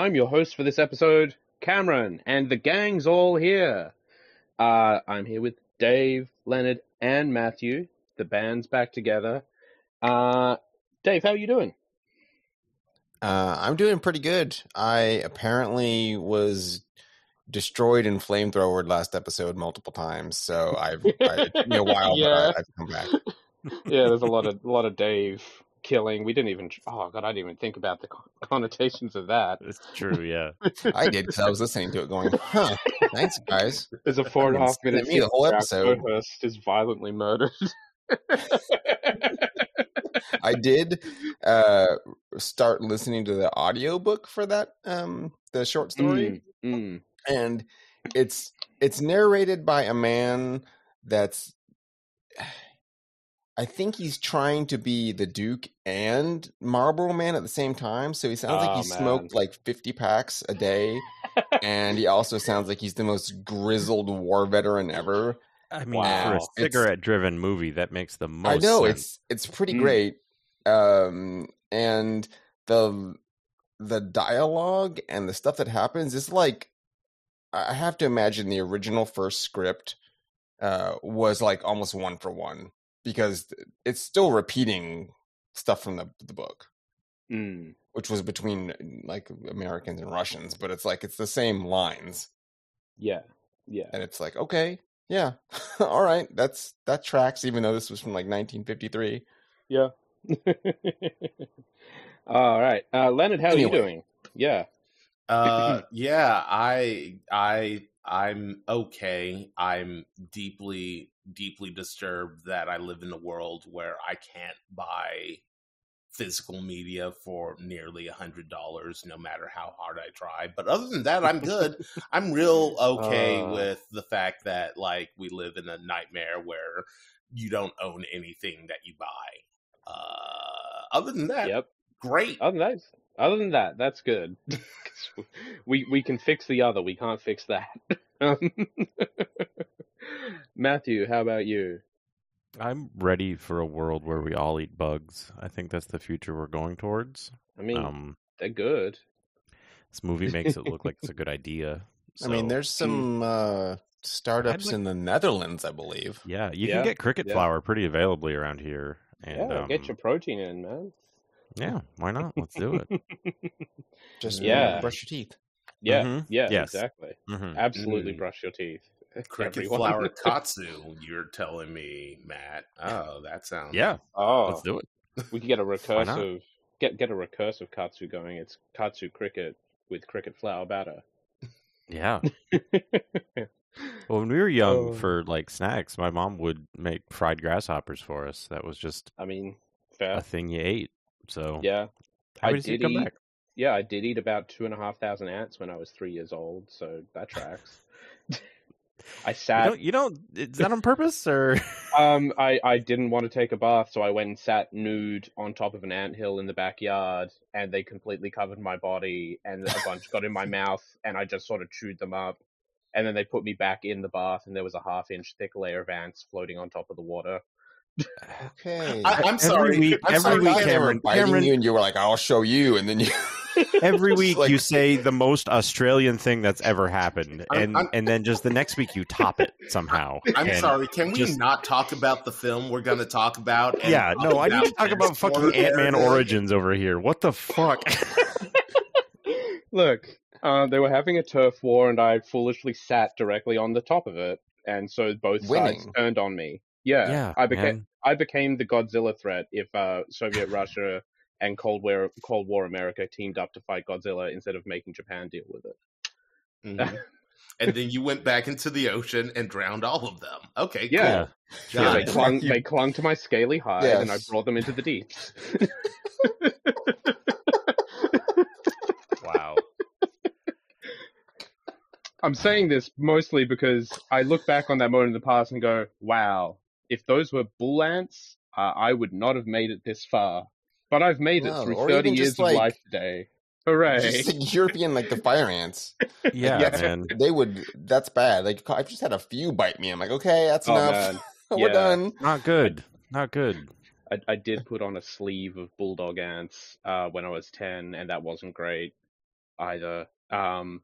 I'm your host for this episode, Cameron, and the gang's all here. Uh, I'm here with Dave, Leonard, and Matthew. The band's back together. Uh, Dave, how are you doing? Uh, I'm doing pretty good. I apparently was destroyed in flamethrower last episode multiple times, so I've I, it took me a while, Yeah. but I, I've come back. yeah, there's a lot of a lot of Dave killing. We didn't even. Oh god, I didn't even think about the connotations of that. It's true, yeah. I did because I was listening to it, going, "Huh, thanks, guys." There's a four and a half minute me the whole episode. co-host is violently murdered. I did uh, start listening to the audiobook for that um, the short story. Mm, mm. and it's it's narrated by a man that's I think he's trying to be the Duke and Marlboro Man at the same time. So he sounds like Oh, he smoked like 50 packs a day. and he also sounds like he's the most grizzled war veteran ever. I mean, Wow. for a cigarette-driven movie, that makes the most. I know sense. it's it's pretty Mm. great. Um and the the dialogue and the stuff that happens is like I have to imagine the original first script uh was like almost one for one because it's still repeating stuff from the the book Mm. which was between like Americans and Russians but it's like it's the same lines Yeah, yeah. and it's like okay yeah all right that's that tracks even though this was from like 1953 Yeah. All right. Uh, Leonard, how are you doing? Yeah. Uh, yeah, I, I, I'm okay. I'm deeply, deeply disturbed that I live in a world where I can't buy physical media for nearly a hundred dollars, no matter how hard I try. But other than that, I'm good. I'm real okay Uh. with the fact that like we live in a nightmare where you don't own anything that you buy. Uh, other than that, Yep. great. Than that, other than that, that's good. we we can fix the other. We can't fix that. Um, Matthew, how about you? I'm ready for a world where we all eat bugs. I think that's the future we're going towards. I mean, Um, they're good. this movie makes it look like it's a good idea. I mean, there's some uh, startups like- in the Netherlands, I believe. yeah, you Yeah, can get cricket yeah. flour pretty availably around here. And yeah, um, get your protein in, man. Yeah, why not? Let's do it. Just Yeah. brush your teeth. Yeah, Mhm. yeah, Yes. exactly. Mhm. Absolutely Mm. brush your teeth. Cricket everyone. flower katsu, you're telling me, Matt. Oh, that sounds Yeah, Oh, let's do it. we could get a recursive get get a recursive katsu going. It's katsu cricket with cricket flour batter. Yeah. Well, when we were young, Oh. for like snacks, my mom would make fried grasshoppers for us. That was just I mean, a thing you ate. So Yeah, I to see it did come eat- back. yeah, I did eat about two and a half thousand ants when I was three years old, so that tracks. I You sat. don't, you don't. Is that on purpose or? Um, I I didn't want to take a bath, so I went and sat nude on top of an ant hill in the backyard, and they completely covered my body, and a bunch got in my mouth, and I just sort of chewed them up, and then they put me back in the bath, and there was a half inch thick layer of ants floating on top of the water. Okay. I, I'm Every sorry. week- I'm every sorry, week, Cameron- Cameron- you, and you were like, "I'll show you," and then you. Every week Like- you say the most Australian thing that's ever happened, I'm- and I'm- and then just the next week you top it somehow. I'm sorry. Can we just- not talk about the film we're going to talk about? and Yeah, no, I need to talk about fucking Ant Man Origins over here. What the fuck? Look, uh, they were having a turf war, and I foolishly sat directly on the top of it, and so both sides Winning. turned on me. Yeah, Yeah, I became man. I became the Godzilla threat if uh, Soviet Russia and Cold War Cold War America teamed up to fight Godzilla instead of making Japan deal with it. Mhm. and then you went back into the ocean and drowned all of them. Okay, Yeah. cool. Yeah, Got they clung You- they clung to my scaly hide, and I brought them into the deeps. wow. I'm saying this mostly because I look back on that moment in the past and go, "Wow, if those were bull ants, uh, I would not have made it this far." But I've made it No, through 30 years just, of life today. Hooray! Just like European, like the fire ants. Yeah, Yeah. man. They would. That's bad. Like I've just had a few bite me. I'm like, okay, that's Oh, enough. We're Yeah. done. Not good. Not good. I, I did put on a sleeve of bulldog ants uh, when I was 10, and that wasn't great either. Um,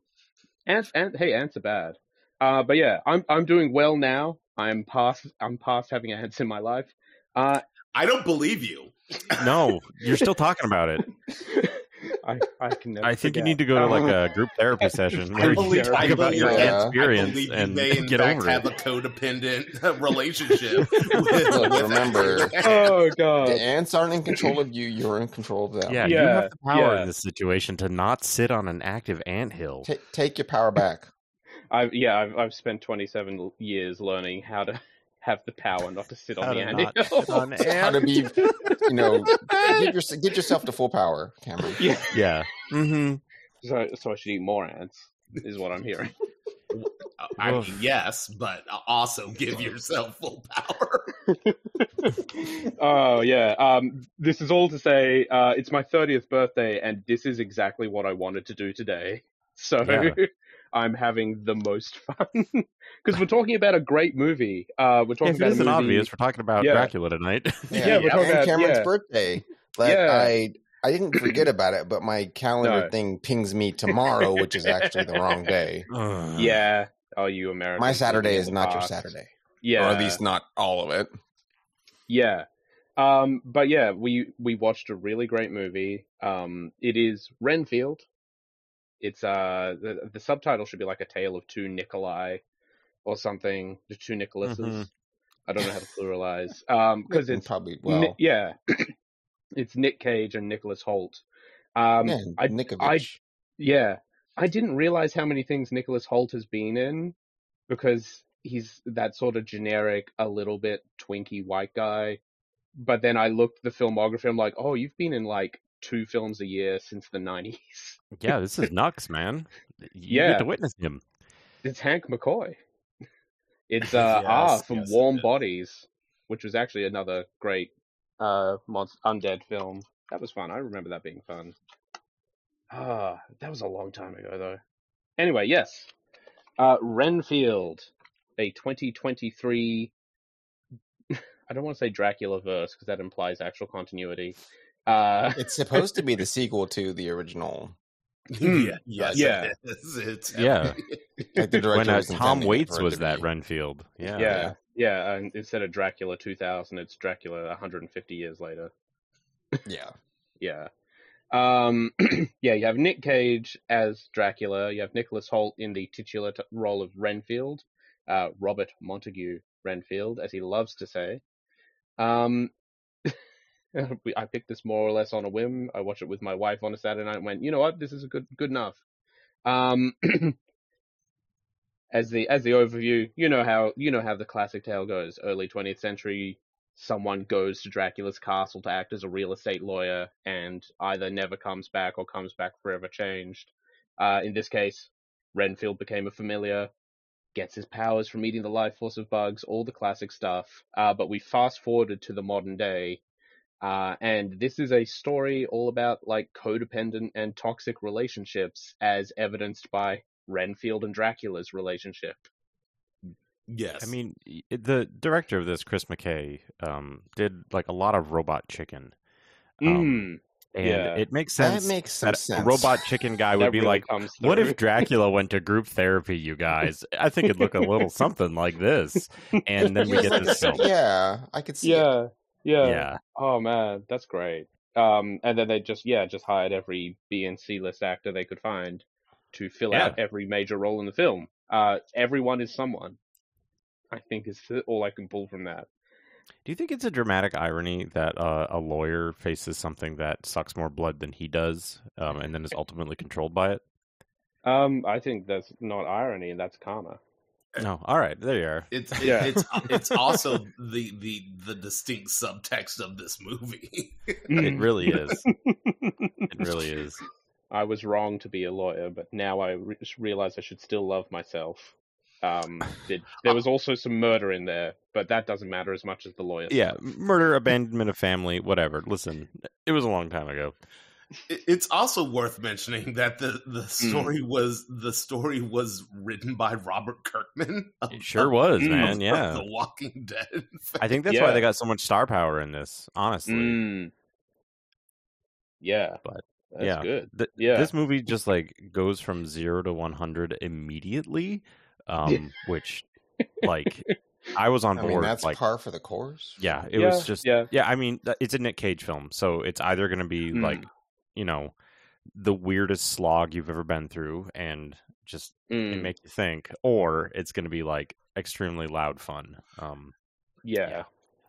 ants, ant, hey, ants are bad. Uh, but yeah, I'm I'm doing well now. I'm past I'm past having ants in my life. Uh, I don't believe you. No, you're still talking about it. I I can never. I think you need to go to like Um, a group therapy session where you believe- talk I about your believe- yeah. experience I you and may in get fact over have it. a codependent relationship. With, Look, with remember- Oh god. The ants aren't in control of you. You're in control of them. Yeah, you have the power yeah. in this situation to not sit on an active anthill. Ta take your power back. I've yeah, I've I've spent 27 years learning how to have the power not to sit on the to not anthill. sit on How to ants. be, you know, give, your, give yourself to full power, Cameron. yeah. Yeah. Mm-hmm. So so I should eat more ants. Is what I'm hearing. I mean, yes, but also give yourself full power. oh yeah. Um, this is all to say, uh, it's my 30th birthday, and this is exactly what I wanted to do today. So Yeah. I'm having the most fun because we're talking about a great movie. Uh, we're talking If about a isn't movie. obvious, we're talking about Yeah. Dracula tonight. Yeah, we're talking about- Cameron's yeah. birthday. Like, Yeah. I I didn't forget about it, but my calendar No. thing pings me tomorrow, which is actually the wrong day. Yeah. Oh, you Americans. My Saturday is the not your. Saturday, Yeah. or at least not all of it. Yeah. Um, but yeah, we we watched a really great movie. Um, it is Renfield. It's uh the, the subtitle should be like a tale of two Nikolai or something, the two Nicholases. Mhm. I don't know how to pluralize. Um, because it's probably Ni- well, yeah, it's Nick Cage and Nicholas Hoult. Um, yeah, I Nikovich. yeah, I didn't realize how many things Nicholas Hoult has been in because he's that sort of generic, a little bit twinky white guy. But then I looked the filmography. I'm like, oh, you've been in like two films a year since the '90s. Yeah, this is Nux, man. You Yeah. get to witness him. It's Hank McCoy. It's uh, R from yes, Warm. Bodies, which was actually another great uh monst- undead film. That was fun. I remember that being fun. Ah, that was a long time ago though. Anyway, yes. Uh Renfield, a 2023 I don't want to say Dracula verse because that implies actual continuity. Uh It's supposed to be the sequel to the original. Hmm. yeah, yes, Yeah. it is. It's Yeah. Like the director When uh, Tom Waits was that. Renfield. Yeah. yeah, yeah, and instead of Dracula 2000, it's Dracula 150 years later. Yeah, Yeah. Um, yeah, you have Nick Cage as Dracula. You have Nicholas Hoult in the titular t- role of Renfield, uh, Robert Montague Renfield, as he loves to say. Um, we- I picked this more or less on a whim. I watched it with my wife on a Saturday night and went, you know what, this is a good good enough. Um, as the as the overview, you know how you know how the classic tale goes. Early 20th century, someone goes to Dracula's castle to act as a real estate lawyer and either never comes back or comes back forever changed. Uh, in this case, Renfield became a familiar, gets his powers from eating the life force of bugs, all the classic stuff. Uh, but we fast forwarded to the modern day, uh, and this is a story all about like codependent and toxic relationships, as evidenced by Renfield and Dracula's relationship. yes. I mean, the director of this, Chris McKay, um, did like a lot of Robot Chicken. Um, Mm, and Yeah. it makes That sense makes some that sense. a robot chicken guy would be really like, "What if Dracula went to group therapy, you guys? I think it'd look a little something like this." And then we get this film. Yeah, I could see. it. Yeah, yeah, Oh man, that's great. Um, and then they just yeah, just hired every B and C list actor they could find to fill Yeah. out every major role in the film. Uh, everyone is someone. I think is all I can pull from that. Do you think it's a dramatic irony that uh, a lawyer faces something that sucks more blood than he does, um, and then is ultimately controlled by it? Um, I think that's not irony, and that's karma. No. All right, there you are. It's Yeah. it's it's also the the the distinct subtext of this movie. It really is. It really is. I was wrong to be a lawyer, but now I re- realize I should still love myself. Um, it, there was also some murder in there, but that doesn't matter as much as the lawyer. Yeah, stuff. murder, abandonment of family, whatever. Listen, it was a long time ago. It- it's also worth mentioning that the the Hmm. story was the story was written by Robert Kirkman. Of, It sure of- was, Mm. man. Yeah. The Walking Dead. I think that's why they got so much star power in this, honestly. Mm. Yeah, But, that's yeah. good. Th- Yeah. This movie just like goes from zero to 100 immediately, um, which, like, I was on I board. mean, that's like, par for the course. yeah, it yeah, was just, yeah. yeah, I mean, it's a Nick Cage film, so it's either going to be Mm. like, you know, the weirdest slog you've ever been through and just Mm. make you think, or it's going to be like extremely loud fun. Um, yeah.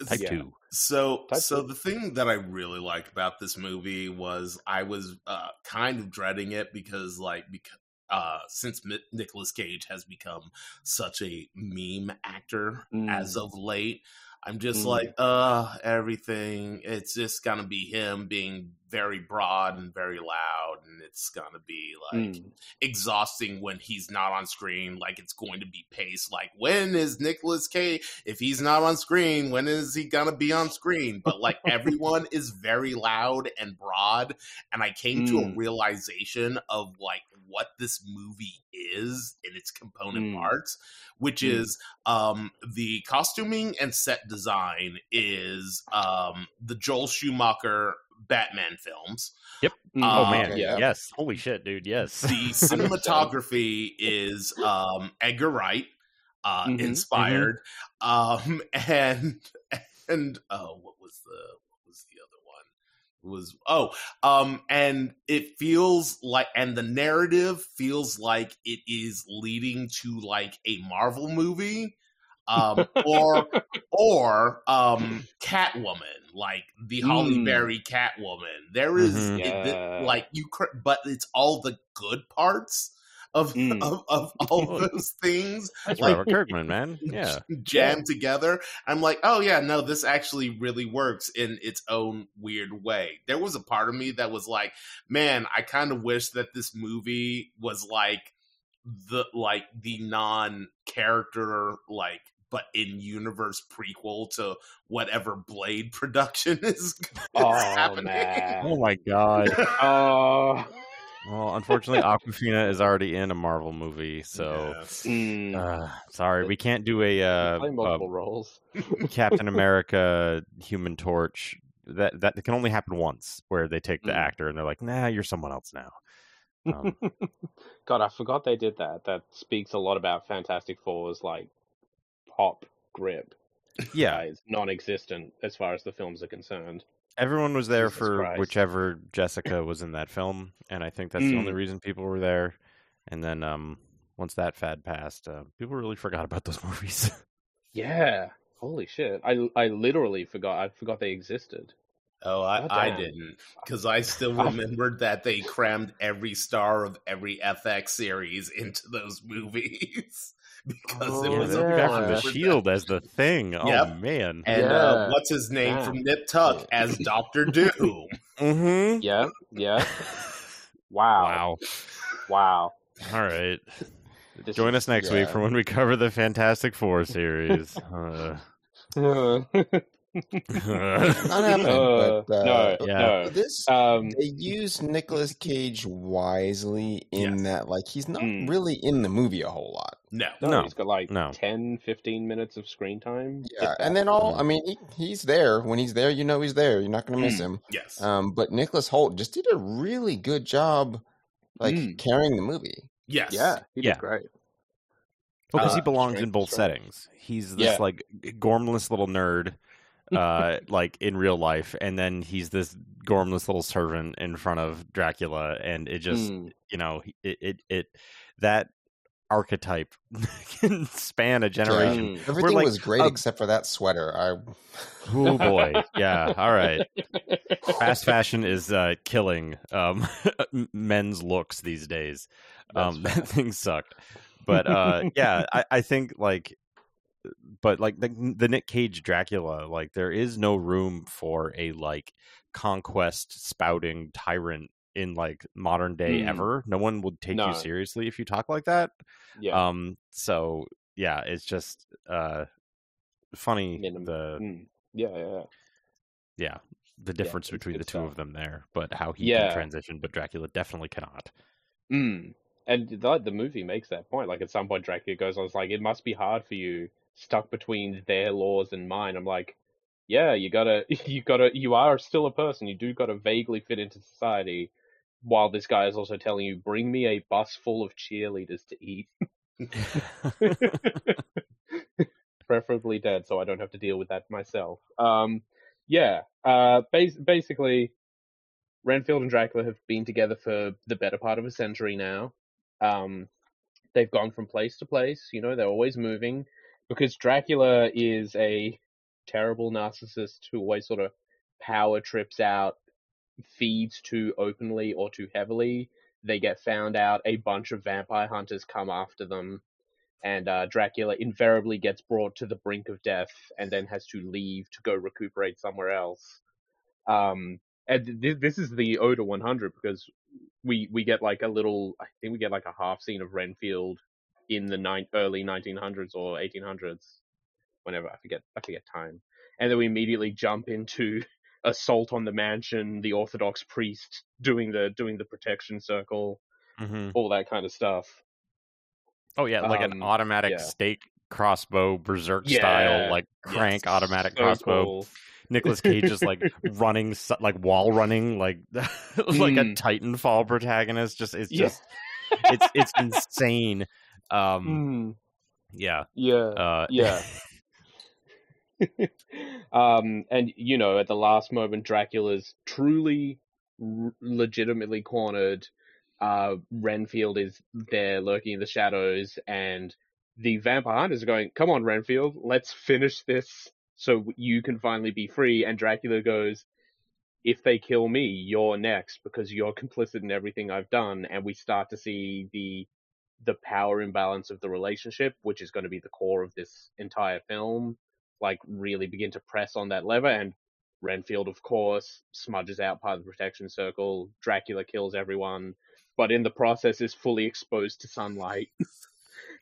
type Yeah. two. So, Type so two. the thing that I really liked about this movie was I was uh, kind of dreading it because, like, because uh, since Mi- Nicolas Cage has become such a meme actor as of late, I'm just Mm. like, uh, everything. It's just gonna be him being very broad and very loud, and it's gonna be like Mm. exhausting when he's not on screen. Like it's going to be paced. Like when is Nicholas Cage? If he's not on screen, when is he gonna be on screen? But like everyone is very loud and broad, and I came to a Mm. realization of like what this movie is in its component Mm. parts, which Mm. is um the costuming and set design is um the Joel Schumacher Batman films. Mm. Oh Uh, man, yeah. yes, holy shit, dude, yes. The cinematography is um Edgar Wright uh Mhm, inspired. Um and and oh what was the what was the other one? It was oh um and it feels like and the narrative feels like it is leading to like a Marvel movie. Um or or um Catwoman, like the Halle Mm. Berry Catwoman. There is Mhm. it- it- Yeah. like you, cr- but it's all the good parts of Mm. of, of all those things That's like- Robert Kirkman, man. Yeah. jammed together. I'm like, oh yeah, no, this actually really works in its own weird way. There was a part of me that was like, man, I kind of wish that this movie was like the like the non character like but in universe prequel to whatever Blade production is, is Oh, happening. man. Oh my god. Oh. Well, unfortunately, Awkwafina is already in a Marvel movie, so Yeah. Mm. uh, sorry, we can't do a uh, Play multiple roles. uh, Captain America, Human Torch. That that can only happen once, where they take the Mm. actor and they're like, "Nah, you're someone else now." Um, God, I forgot they did that. That speaks a lot about Fantastic Four's like pop grip. yeah, That is non-existent as far as the films are concerned. Everyone was there Jesus for Christ. whichever Jessica was in that film, and I think that's the only Mm. reason people were there. And then um, once that fad passed, uh, people really forgot about those movies. Yeah. Holy shit! I I literally forgot. I forgot they existed. Oh, I, I damn. didn't because I still remembered that they crammed every star of every FX series into those movies because it Oh, yeah, was they a were back from the. Shield as the thing. Oh Yep. man. And uh, what's his name Yeah. from Nip Tuck as Doctor Doom? Mm-hmm. Yeah. Yeah. Wow. Wow. Wow. All right. This Join is- us next week for when we cover the Fantastic Four series. Uh, Not happening. Uh, but, uh, no, Yeah. This Um, they use Nicolas Cage wisely in Yes. that like he's not Mm. really in the movie a whole lot. No. no, No, he's got like no. 10, 15 minutes of screen time. Yeah, and then all. I mean he, he's there when he's there. You know he's there. You're not going to miss Mm. him. Yes. Um, but Nicholas Hoult just did a really good job, like Mm. carrying the movie. yes. yeah, he Yeah. did great. Well, because he Uh, belongs in both strength. settings. He's this Yeah. like gormless little nerd, uh, like in real life, and then he's this gormless little servant in front of Dracula, and it just Mm. you know it it, it that archetype can span a generation. Mm. Everything like, was great uh, except for that sweater. I Oh boy, yeah. All right, fast fashion is uh, killing um, men's looks these days. Um, that thing sucked. But uh, yeah, I, I think like, but like the, the Nick Cage Dracula, like there is no room for a like conquest spouting tyrant in like modern day Hmm. ever. No one would take No. you seriously if you talk like that. yeah. Um, so yeah, it's just uh, funny Minim- the Mm. Yeah, yeah, yeah. yeah the difference it's between the two stuff. of them there, but how he Yeah. can transition, but Dracula definitely cannot. Mm. And the, the movie makes that point. Like at some point, Dracula goes, "I was like, it must be hard for you, stuck between their laws and mine." I'm like, yeah, you gotta, you gotta, you are still a person. You do gotta vaguely fit into society. While this guy is also telling you, bring me a bus full of cheerleaders to eat, preferably dead, so I don't have to deal with that myself. Um, yeah. Uh, bas- basically, Renfield and Dracula have been together for the better part of a century now. Um, they've gone from place to place. You know, they're always moving because Dracula is a terrible narcissist who always sort of power trips out, feeds too openly or too heavily. They get found out. A bunch of vampire hunters come after them, and uh, Dracula invariably gets brought to the brink of death and then has to leave to go recuperate somewhere else. Um, and th- this is the Oda 100 because we we get like a little I think we get like a half scene of Renfield in the early 1900s or 1800s whenever I forget I forget time and then we immediately jump into assault on the mansion the orthodox priest doing the doing the protection circle hmm all that kind of stuff Oh yeah, like an Um, automatic yeah. stake crossbow berserk Yeah, style, like crank yes, automatic so crossbow. cool. Nicholas Cage is like running, like wall running, like like a Mm. Titanfall protagonist. Just it's Yeah. just it's it's insane. Um, Mm, yeah, yeah uh, yeah. um, and you know, at the last moment, Dracula's truly, r- legitimately cornered. Uh, Renfield is there lurking in the shadows, and the vampire hunters are going, "Come on, Renfield, let's finish this, so you can finally be free." And Dracula goes, "If they kill me, you're next because you're complicit in everything I've done." And we start to see the the power imbalance of the relationship, which is going to be the core of this entire film, like really begin to press on that lever. And Renfield, of course, smudges out part of the protection circle. Dracula kills everyone, but in the process is fully exposed to sunlight.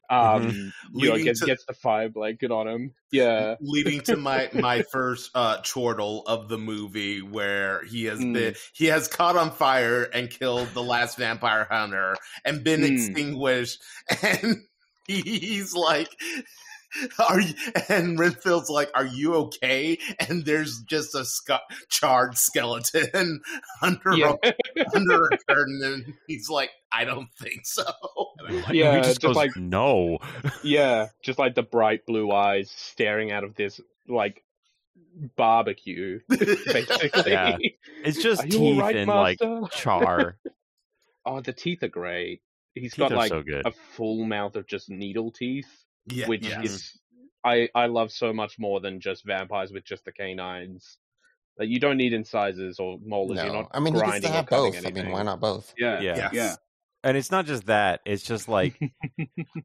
um, you know, gets to- gets the fire blanket on him. Yeah. leading to my my first uh chortle of the movie where he has Mm. been he has caught on fire and killed the last vampire hunter and been Mm. extinguished and he's like are you and renfield's like are you okay and there's just a sc- charred skeleton under Yeah. a, under a curtain and he's like i don't think so And like, Yeah, he just just goes, like- no. yeah. Just like the bright blue eyes staring out of this like barbecue, basically. Yeah. It's just Are teeth alright, and like char. Oh, the teeth are great. He's Teeth got like so good. a full mouth of just needle teeth, yeah, which yes. is I I love so much more than just vampires with just the canines. Like you don't need incisors or molars. You're not I mean grinding to or have cutting both. I mean, why not both? Yeah, Yeah. Yes. yeah. And it's not just that; it's just like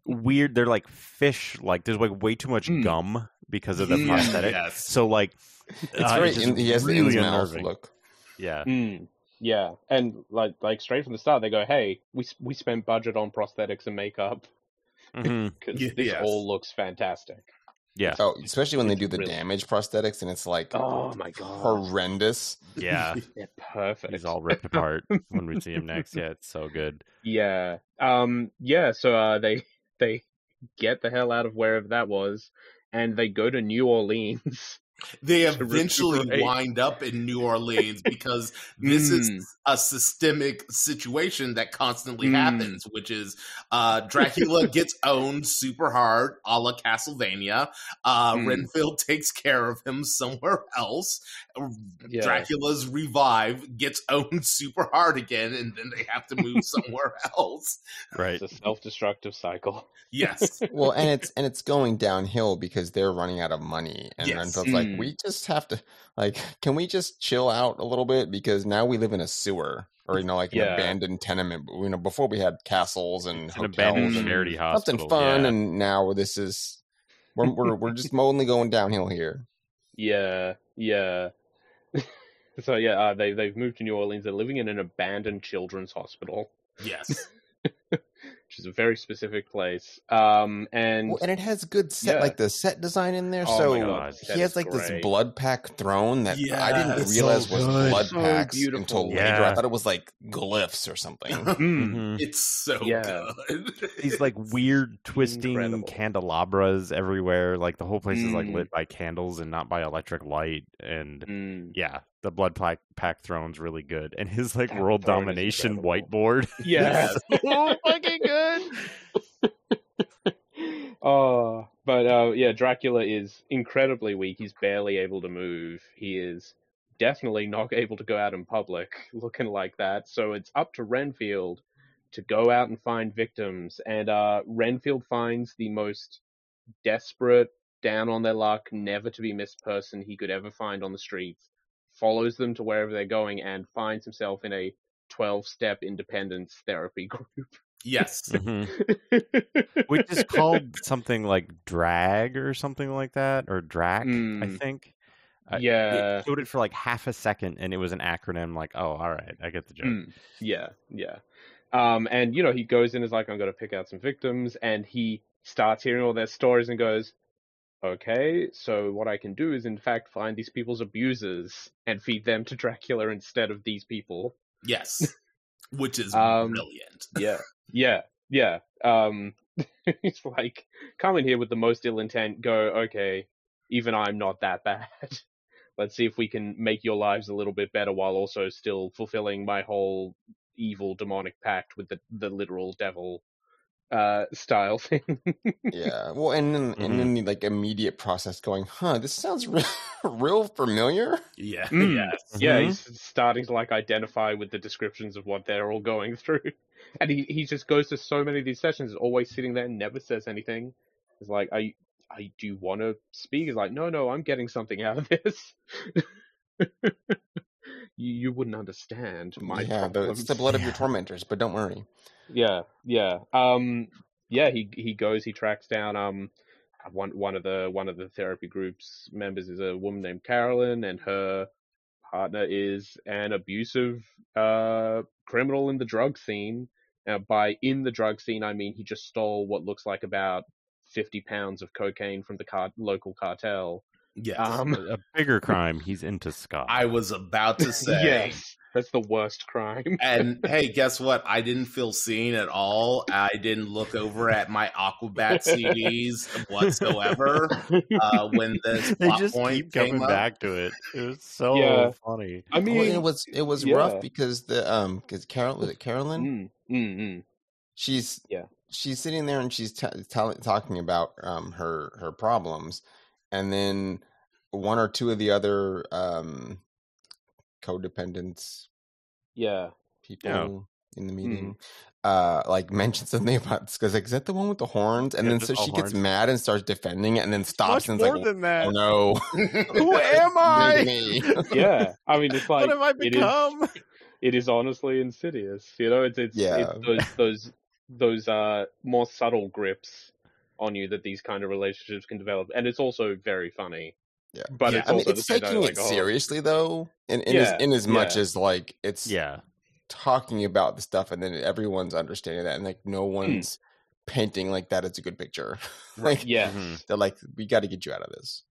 weird. They're like fish. Like there's like way too much Mm. gum because of the prosthetic. yes. So like, It's uh, very. just in, he has the really in unnerving. look. Yeah, Mm, yeah, and like like straight from the start, they go, "Hey, we we spent budget on prosthetics and makeup because Ye- this yes. all looks fantastic." Yeah, Oh, especially when they do the really- damage prosthetics, and it's like Oh my god, horrendous. yeah. they're perfect. He's all ripped apart when we see him next. Yeah, it's so good. Yeah. Um. Yeah. So uh, they they get the hell out of wherever that was, and they go to New Orleans. They eventually wind up in New Orleans because this is Mm. a systemic situation that constantly Mm. happens, which is uh, Dracula gets owned super hard, a la Castlevania. Uh, Mm. Renfield takes care of him somewhere else. Yeah. Dracula's revive gets owned super hard again, and then they have to move somewhere else. Right. It's a self-destructive cycle. Yes. Well, and it's and it's going downhill because they're running out of money, and Yes. Renfield's like, Mm. we just have to, like, can we just chill out a little bit because now we live in a sewer or you know, like an abandoned tenement. You know, before we had castles and It's an hotels abandoned and charity hospital. something fun, yeah. and now this is we're we're, we're just only going downhill here. Yeah. Yeah. so yeah, uh, they they've moved to New Orleans. They're living in an abandoned children's hospital, Yes. which is a very specific place. Um. And Well, and it has good set, Yeah. like the set design in there. Oh so God, he has is like this blood pack throne that I didn't realize so was good. blood So packs beautiful. until later. I thought it was like glyphs or something. Mm. Mhm. it's so Yeah. good. These like weird twisting Incredible. candelabras everywhere. Like the whole place is like Mm. lit by candles and not by electric light. And Mm. yeah, the blood pack pack throne's really good. And his like That world domination whiteboard. Yeah. so fucking good. oh, but uh, yeah, Dracula is incredibly weak. He's barely able to move. He is definitely not able to go out in public looking like that. So it's up to Renfield to go out and find victims. And uh, Renfield finds the most desperate, down on their luck, never to be missed person he could ever find on the streets, follows them to wherever they're going, and finds himself in a 12 step independence therapy group. yes. Mhm. Which is called something like drag or something like that, or drac, I Mm. think. I- Yeah. It showed it for like half a second and it was an acronym like, oh, all right, I get the joke. Mm, yeah, yeah. Um, and you know, he goes in as like, I'm going to pick out some victims, and he starts hearing all their stories and goes, okay, so what I can do is in fact find these people's abusers and feed them to Dracula instead of these people. Yes. Which is Um, brilliant. Yeah, yeah, yeah. Um, it's like come in here with the most ill intent. Go, okay, even I'm not that bad. Let's see if we can make your lives a little bit better while also still fulfilling my whole evil demonic pact with the the literal devil uh style thing. yeah. Well, and then Mm-hmm. and then the like immediate process going, huh? This sounds real, real familiar. Yeah. Mm. Yes. yeah, Mhm. he's starting to like identify with the descriptions of what they're all going through. And he, he just goes to so many of these sessions, always sitting there, never says anything. He's like, I, I do want to speak? He's like, no, no, I'm getting something out of this. You, you wouldn't understand my yeah, the, it's the problems." blood of your tormentors, but don't worry. Yeah, yeah. Um, yeah. He he goes. He tracks down um one one of the one of the therapy group's members is a woman named Carolyn, and her partner is an abusive uh criminal in the drug scene. Uh, by in the drug scene, I mean he just stole what looks like about fifty pounds of cocaine from the car- local cartel. Yes. Um, A bigger crime. He's into Scott. I was about to say. yes, that's the worst crime. And hey, guess what? I didn't feel seen at all. I didn't look over at my Aquabat CDs whatsoever uh, when this they plot just point keep came coming up. back to it. It was so Yeah. funny. I mean, Well, it was it was yeah. rough because the um because Carol was it Carolyn? mm, mm, mm. She's Yeah. she's sitting there and she's t- tell talking about um her her problems, and then one or two of the other um codependents yeah. people in Hmm. the meeting uh like mentioned something about because like is that the one with the horns and Yeah, then so she gets mad and starts defending it and then stops Much and more like than that. oh no Who am I? Yeah i mean it's like what have I it is become? it is honestly insidious you know it's it's, Yeah. it's those those those uh more subtle grips on you that these kind of relationships can develop and it's also very funny Yeah. but Yeah, it's I mean, also it's the same time, taking like, it oh, seriously though, in in, Yeah, as, in as much yeah. as like it's Yeah. talking about the stuff, and then everyone's understanding that, and like no Hmm. one's painting like that it's a good picture. like Yeah, Mhm. they're like, we got to get you out of this.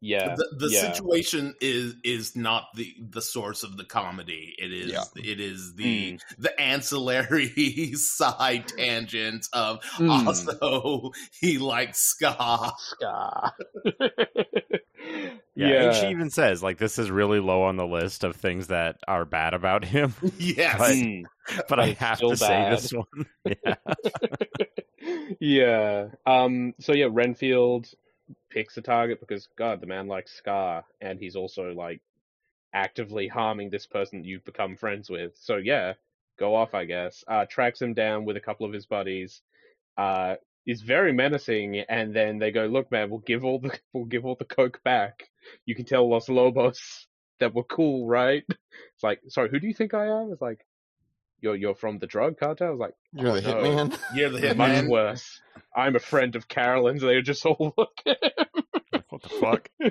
Yeah, the, the yeah. situation is is not the the source of the comedy it is Yeah. it is the Mm. the ancillary side tangent of Mm. also he likes ska Scar. Yeah, and she even says like this is really low on the list of things that are bad about him. yes But- Mm. But I have to say this one. Yeah. yeah. Um. So yeah, Renfield picks a target because God, the man likes ska, and he's also like actively harming this person you've become friends with. So yeah, go off, I guess. Uh, tracks him down with a couple of his buddies. Uh, is very menacing, and then they go, "Look, man, we'll give all the we'll give all the coke back. You can tell Los Lobos that we're cool, right?" It's like, sorry, who do you think I am? It's like, you're you're from the drug cartel. I was like, You're the "Oh, no." hitman. you're the much hitman worse. I'm a friend of Carolyn's. They just all look at what the fuck?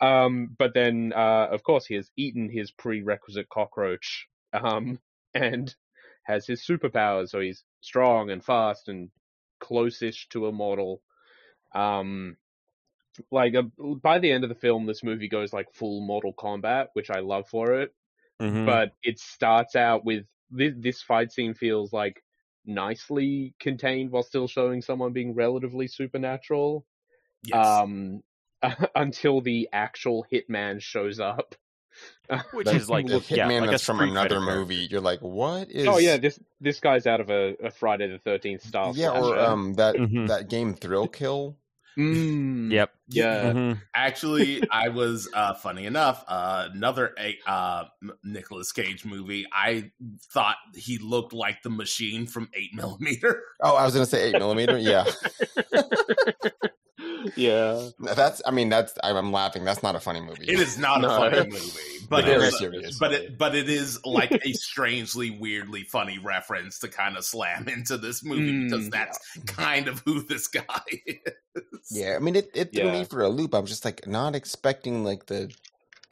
Um, but then, uh, of course, he has eaten his prerequisite cockroach, um, and has his superpowers. So he's strong and fast and close-ish to immortal. Um, like uh, by the end of the film, this movie goes like full Mortal Kombat, which I love for it. Mhm. but it starts out with this, this fight scene feels like nicely contained while still showing someone being relatively supernatural yes um until the actual hitman shows up Which is like the yeah, hitman like a that's from another Fighter movie. You're like, what is? oh yeah this this guy's out of a, a friday the 13th style yeah, or um that Mhm. that game Thrill Kill. Mm, Yep. yeah Mhm. Actually, I was uh, funny enough. Uh, another uh, Nicholas Cage movie. I thought he looked like the machine from Eight Millimeter. Oh, I was gonna say eight millimeter. Yeah, yeah that's. I mean, that's. I'm, I'm laughing. That's not a funny movie. It is not No. a funny movie, but Very it is, serious. but it but it is like a strangely weirdly funny reference to kind of slam into this movie Mm, because that's kind of who this guy is. Yeah, I mean, it, it threw Yeah. me for a loop. I was just like not expecting like the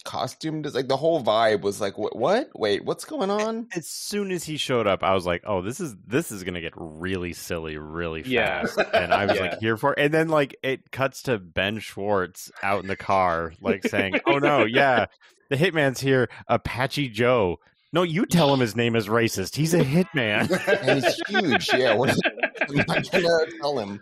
costume. Like the whole vibe was like, what? What? Wait, what's going on? As soon as he showed up, I was like, "Oh, this is this is gonna get really silly, really Yeah. fast." And I was Yeah. like, "Here for." it. And then like it cuts to Ben Schwartz out in the car, like saying, "Oh no, yeah, the hitman's here, Apache Joe." No, you tell him his name is racist. He's a hitman. And he's huge. Yeah, what am I gonna tell him?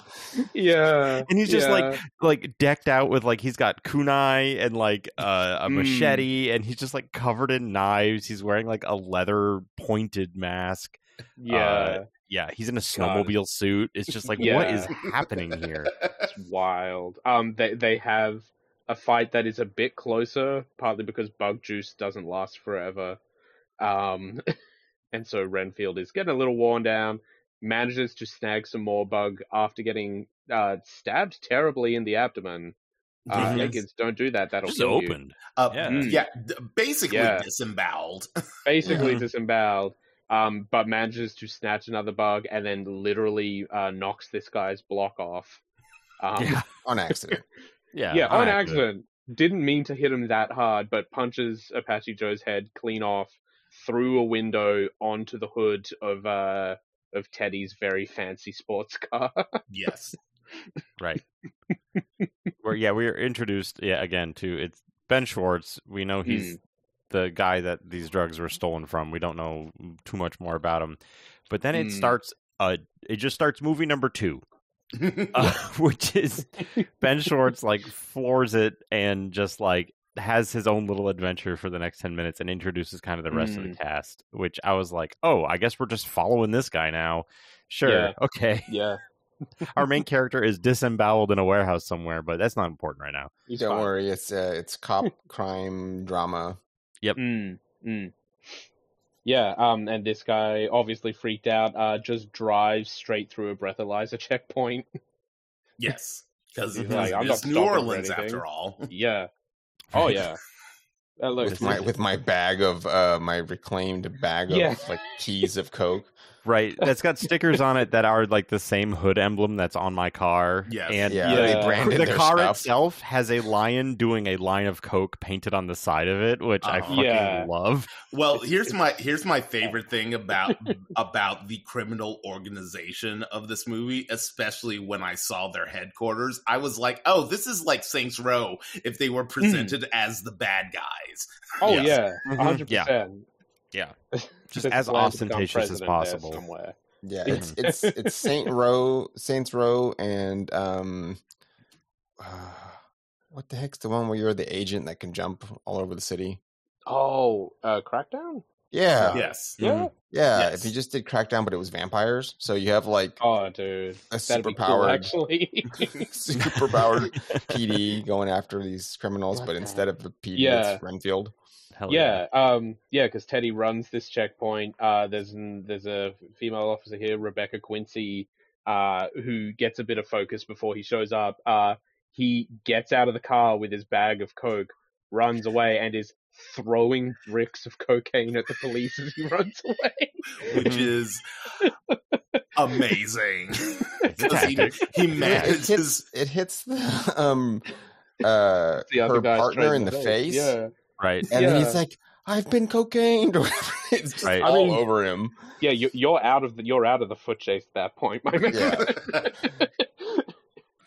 yeah And he's just, like, yeah. like decked out with like he's got kunai and like uh, a Mm. machete, and he's just like covered in knives. He's wearing like a leather pointed mask. yeah Yeah, he's in a God. snowmobile suit. It's just like, what Yeah. is happening here? It's wild. Um, they they have a fight that is a bit closer, partly because bug juice doesn't last forever. Um, and so Renfield is getting a little worn down. Manages to snag some more bug after getting uh, stabbed terribly in the abdomen. Uh, Yes. hey, don't do that. That'll Just kill you. opened. Uh, Yeah. yeah. Mm. basically Yeah. disemboweled. Basically Mhm. disemboweled. Um, but manages to snatch another bug and then literally uh, knocks this guy's block off. Um, Yeah, On accident. yeah, yeah, on accident. Didn't mean to hit him that hard, but punches Apache Joe's head clean off through a window onto the hood of uh of Teddy's very fancy sports car. yes. Right. Where yeah, we are introduced yeah again to it's Ben Schwartz. We know he's Hmm. the guy that these drugs were stolen from. We don't know too much more about him. But then it Hmm. starts uh it just starts movie number 2. uh, which is Ben Schwartz like floors it and just like has his own little adventure for the next 10 minutes and introduces kind of the rest of the cast, which I was like, "Oh, I guess we're just following this guy now." Sure. Yeah. Okay. yeah, Our main character is disemboweled in a warehouse somewhere, but that's not important right now. he's Don't fine. worry, it's uh, it's cop crime drama. Mm, mm. Yeah, um, and this guy obviously freaked out. Uh, just drives straight through a breathalyzer checkpoint. yes. Because like, I'm not it's New Orleans after all. yeah. Oh yeah. Uh, look, with my with my bag of uh my reclaimed bag of Yeah. like keys of coke. Right? That's got stickers on it that are like the same hood emblem that's on my car. Yes. and Yeah, Yeah. they branded the car stuff. itself has a lion doing a line of coke painted on the side of it, which I Uh-huh. fucking Yeah. love. Well, here's my here's my favorite thing about about the criminal organization of this movie, especially when I saw their headquarters. I was like, "Oh, this is like Saints Row if they were presented as the bad guys." Oh Yes. yeah, Mhm. a hundred Yeah. percent. Yeah. Just Just as plan to become ostentatious as possible. Somewhere. Yeah, it's it's it's Saint Row, Saints Row, and um, uh, what the heck's the one where you're the agent that can jump all over the city? Oh, uh, Crackdown. Yeah, yeah. Yes. Yeah. Yes. If you just did Crackdown, but it was vampires, so you have like Oh, dude, a that'd be cool, superpowered, actually. superpowered PD going after these criminals, What but the instead of the PD, Yeah. it's Renfield. Hell yeah, um, yeah, because Teddy runs this checkpoint. Uh, there's there's a female officer here, Rebecca Quincy, uh, who gets a bit of focus before he shows up. Uh, he gets out of the car with his bag of coke, runs away, and is throwing bricks of cocaine at the police as he runs away. Which is amazing. he, tactic. he It, it manages hits it hits the um uh The other her partner straight in the face, Yeah, Right. and then he's like, "I've been cocained." or whatever. it's just Right. I all mean- over him. yeah, you, you're out of the you're out of the foot chase at that point, my man. Yeah.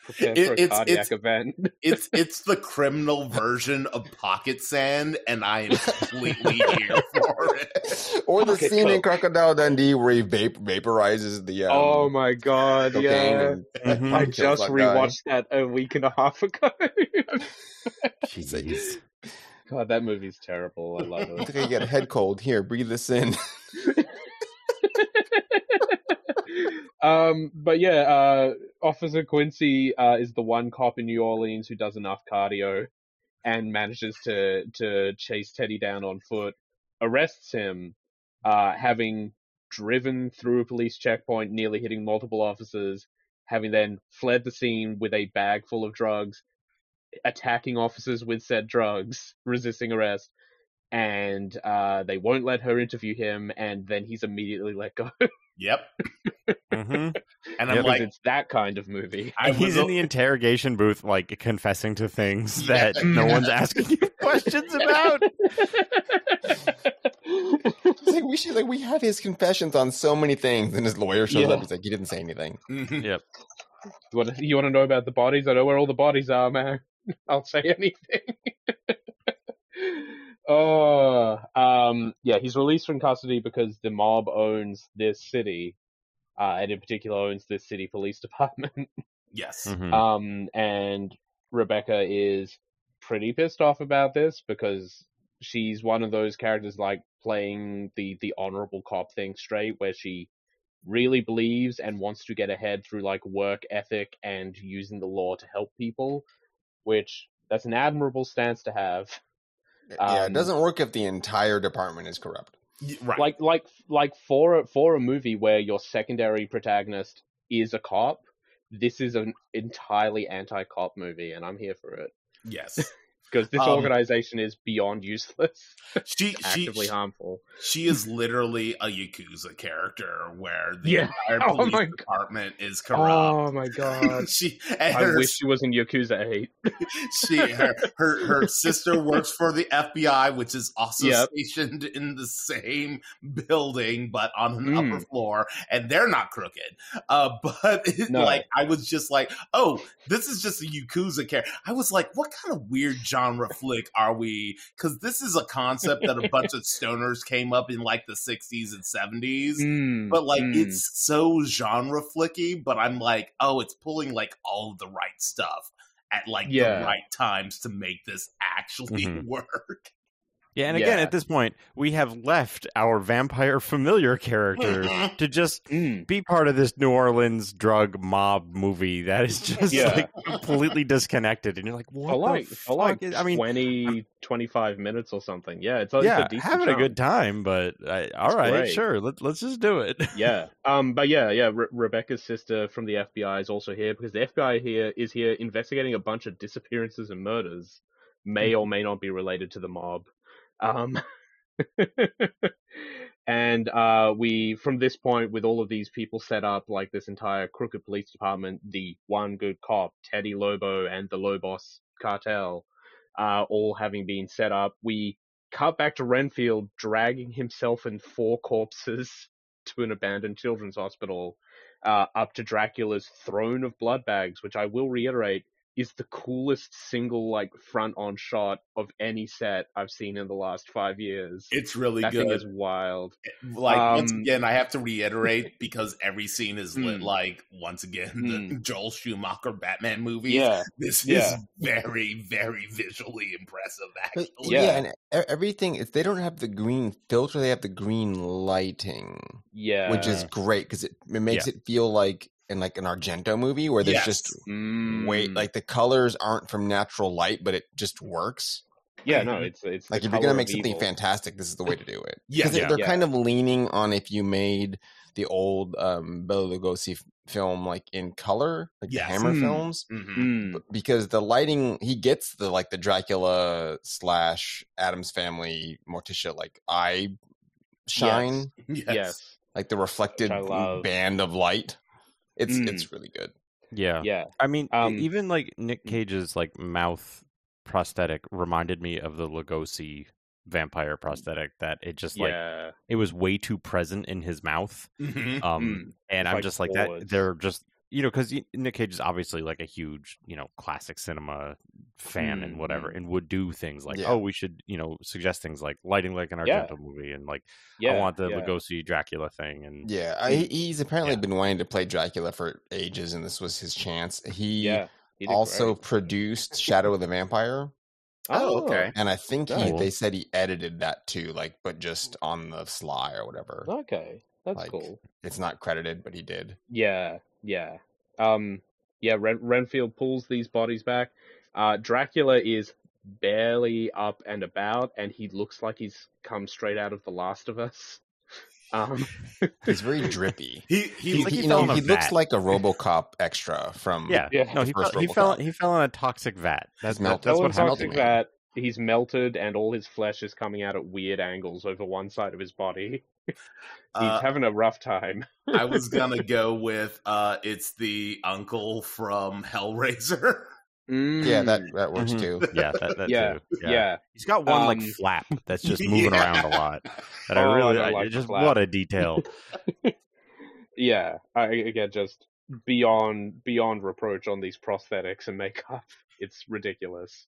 Prepare It- for a it's- cardiac it's- event. it's it's the criminal version of pocket sand, and I am completely here for it. or the Pocket scene in. Crocodile Dundee where he vape- vaporizes the um, oh my god, yeah. and Mhm. I kills just that guy. rewatched that a week and a half ago. Jeez. God, that movie's terrible. I love it. I think I get a head cold. Here, breathe this in. um, but yeah, uh, Officer Quincy uh, is the one cop in New Orleans who does enough cardio and manages to to chase Teddy down on foot, arrests him, uh, having driven through a police checkpoint, nearly hitting multiple officers, having then fled the scene with a bag full of drugs, attacking officers with said drugs, resisting arrest. And uh, they won't let her interview him, and then he's immediately let go. Yep, hmm and I'm Yeah, like, it's that kind of movie. I And he's in a- the interrogation booth, like confessing to things Yeah. that no one's asking you questions about. It's like we should like we have his confessions on so many things, and his lawyer shows Yeah. up. He's like, he didn't say anything. Mhm. Yep. You want to you want to know about the bodies? I know where all the bodies are, man. I'll say anything. oh, um, yeah, he's released from custody because the mob owns this city, uh, and in particular owns this city police department. yes, Mhm. Um, and Rebecca is pretty pissed off about this because she's one of those characters like playing the the honorable cop thing straight, where she really believes and wants to get ahead through like work ethic and using the law to help people, which that's an admirable stance to have. yeah, it Um, doesn't work if the entire department is corrupt. Right. Like like like for a, for a movie where your secondary protagonist is a cop, this is an entirely anti-cop movie, and I'm here for it. yes, because this Um, organization is beyond useless, she she actively harmful. she is literally a yakuza character where the Yeah. entire Oh police my God. department is corrupt. Oh my god! she I her, wish she was in Yakuza Eight. she her, her her sister works for the FBI, which is also Yep. stationed in the same building but on an Mm. upper floor, and they're not crooked. Uh, but it, No. like I was just like, oh, this is just a Yakuza character. I was like, what kind of weird genre flick are we? Because this is a concept that a bunch of stoners came up in like the '60s and '70s Mm, but like mm. it's so genre flicky but i'm like oh it's pulling like all of the right stuff at like Yeah. the right times to make this actually Mhm. work Yeah, and again, Yeah. at this point, we have left our vampire familiar characters to just Mm. be part of this New Orleans drug mob movie that is just Yeah. like completely disconnected, and you're like, what for like the for like fuck is- I mean, 20, 25 minutes or something. Yeah, it's, a- yeah, it's a decent having a good time, but I, all right, great. sure, let, let's just do it. yeah. Um. But yeah, yeah. Re- Rebecca's sister from the FBI is also here because the FBI here is here investigating a bunch of disappearances and murders, may or may not be related to the mob. Um. and uh, we, from this point, with all of these people set up, like this entire crooked police department, the one good cop, Teddy Lobo, and the Lobos cartel, uh, all having been set up, we cut back to Renfield dragging himself and four corpses to an abandoned children's hospital, uh, up to Dracula's throne of blood bags, which I will reiterate is the coolest single like front on shot of any set I've seen in the last five years. It's really that good. thing is wild. Like once Um, again, I have to reiterate because every scene is lit Mm. like once again the Mm. Joel Schumacher Batman movie. Yeah, This Yeah. is very, very visually impressive. But, Actually, yeah. Yeah. and e- everything is they don't have the green filter; they have the green lighting, yeah, which is great because it, it makes it feel like in like an Argento movie where there's Yes. just Mm. wait like the colors aren't from natural light, but it just works. yeah, no, it's it's Like if you're gonna make something evil. fantastic, this is the way to do it. Yeah, because yeah. they're Yeah. kind of leaning on if you made the old um, Bela Lugosi film like in color, like Yes. the Hammer Mm. films, Mhm. Mm. because the lighting he gets the like the Dracula slash Addams Family Morticia like eye shine, Yes. Yes, like the reflected Which I love. band of light. It's Mm. it's really good. Yeah. yeah, I mean, Um, even like Nick Cage's like mouth prosthetic reminded me of the Lugosi vampire prosthetic. That it just like yeah. it was way too present in his mouth. Mhm. Um, Mm. and I'm Like just like that. They're just you know because Nick Cage is obviously like a huge you know classic cinema fan and Mm, whatever, and would do things like Yeah. oh we should you know suggest things like lighting like an Yeah. Argento movie and like yeah, I want the yeah. Lugosi Dracula thing and Yeah, I, he's apparently Yeah. been wanting to play Dracula for ages, and this was his chance. He Yeah, he also great. produced Shadow of the Vampire, Oh, okay. and I think he Cool. they said he edited that too, like but just on the sly or whatever. Okay, that's Like- cool. It's not credited, but he did. Yeah, yeah. Um, yeah. Ren- Renfield pulls these bodies back. Uh, Dracula is barely up and about, and he looks like he's come straight out of The Last of Us. Um, He's very drippy. He He, he, like he- he you fell know, he looks like a RoboCop extra from yeah, Yeah. no he First fell, he fell he fell in a toxic vat. That's He's melted. that's Helen what happened. Toxic to me. that he's melted, and all his flesh is coming out at weird angles over one side of his body. He's uh, having a rough time. I was gonna go with uh it's the uncle from Hellraiser. Yeah, that that works Mhm. too. Yeah, that, that Yeah, too. yeah. He's got one like Um, flap that's just moving Yeah. around a lot. That Oh, I I really, I, like the just flap. what a detail. yeah, I again just beyond beyond reproach on these prosthetics and makeup. It's ridiculous.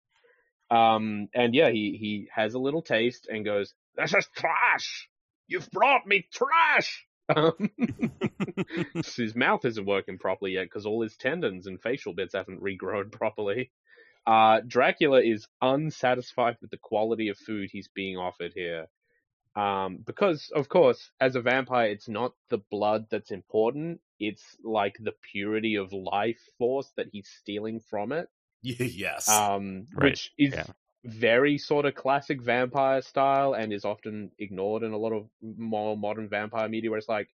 Um, and yeah, he he has a little taste and goes, "This is trash. You've brought me trash." Um, his mouth isn't working properly yet because all his tendons and facial bits haven't regrown properly. Uh, Dracula is unsatisfied with the quality of food he's being offered here. Um, because of course, as a vampire, it's not the blood that's important. It's like the purity of life force that he's stealing from it. yes. Um, Right, which is yeah. Very sort of classic vampire style and is often ignored in a lot of more modern vampire media where it's like,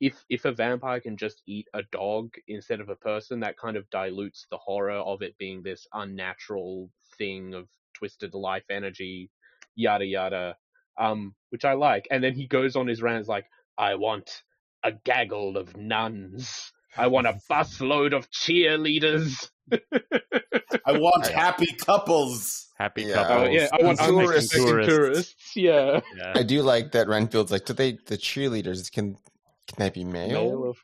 if, if a vampire can just eat a dog instead of a person, that kind of dilutes the horror of it being this unnatural thing of twisted life energy, yada yada. Um, which I like. And then he goes on his rants like, I want a gaggle of nuns. I want a busload of cheerleaders. I want I- happy couples. Happy Yeah. couples. Oh yeah, I want Tourists. unsuspecting tourists. Yeah. Yeah. I do like that Renfield's like, do they the cheerleaders can can they be male?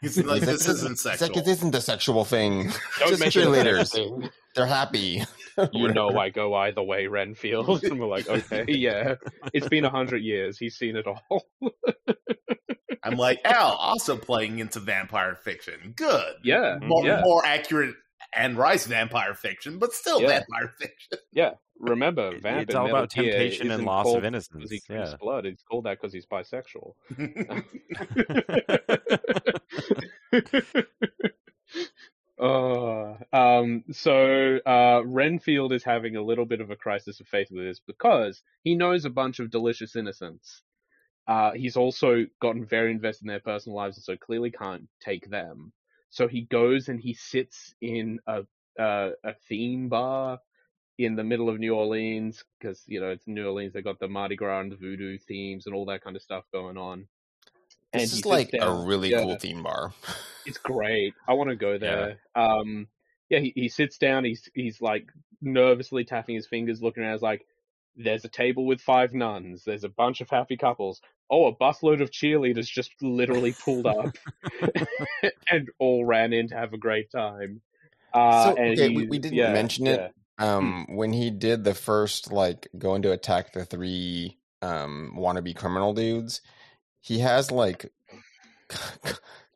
He's like, He's this isn't it's like, sexual. it isn't a sexual thing. Don't Just make it a cheerleaders. thing. They're happy. You know I go either way, Renfield. And we're like, okay, yeah. It's been a hundred years. He's seen it all. I'm like, Al, also playing into vampire fiction. Good. yeah. More, Yeah. more accurate Anne Rice vampire fiction, but still Yeah. vampire fiction. Yeah. Remember, Vamp it's all about temptation and loss called of because innocence. he drinks Yeah. blood. He's called that because he's bisexual. Uh, um, so uh, Renfield is having a little bit of a crisis of faith with this because he knows a bunch of delicious innocents. Uh, he's also gotten very invested in their personal lives, and so clearly can't take them. So he goes and he sits in a uh, a theme bar in the middle of New Orleans because you know it's New Orleans. They got the Mardi Gras and the voodoo themes and all that kind of stuff going on. This he is like a really yeah. cool theme bar. It's great. I want to go there. Um, yeah, he, he sits down. He's he's like nervously tapping his fingers, looking around. He's like, "There's a table with five nuns. There's a bunch of happy couples. Oh, a busload of cheerleaders just literally pulled up and all ran in to have a great time." Uh, So, and okay, we- he- we didn't yeah, mention it. yeah. Um, when he did the first like going to attack the three um wannabe criminal dudes, he has like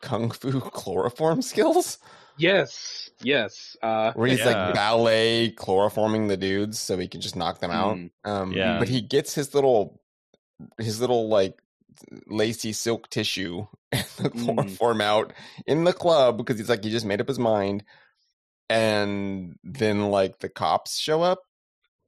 kung fu chloroform skills Yes, yes. Uh, where he's Yeah. like ballet chloroforming the dudes so he can just knock them out. Mm. Um, Yeah. but he gets his little his little like lacy silk tissue and the Mm. chloroform out in the club because he's like he just made up his mind. And then like the cops show up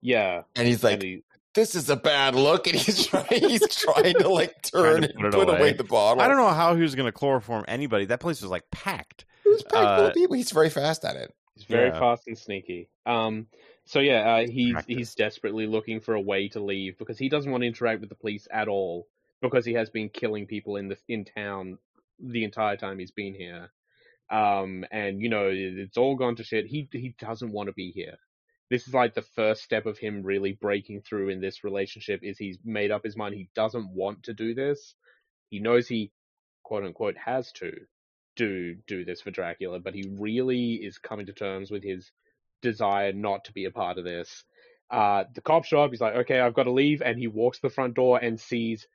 yeah. and he's like, and he- this is a bad look, and he's trying, he's trying to like turn to and put put, away. away. the bottle. I don't know how he was going to chloroform anybody. That place was like packed. It was packed full uh, of people. He's very fast at it. He's very Yeah. fast and sneaky. Um, so yeah, uh, he's Practice. he's desperately looking for a way to leave because he doesn't want to interact with the police at all because he has been killing people in the in town the entire time he's been here. Um, and you know it's all gone to shit. He he doesn't want to be here. This is like the first step of him really breaking through in this relationship. Is he's made up his mind he doesn't want to do this. He knows he quote unquote has to do do this for Dracula, but he really is coming to terms with his desire not to be a part of this. Uh, the cop show up. He's like, "Okay, I've got to leave," and he walks the front door and sees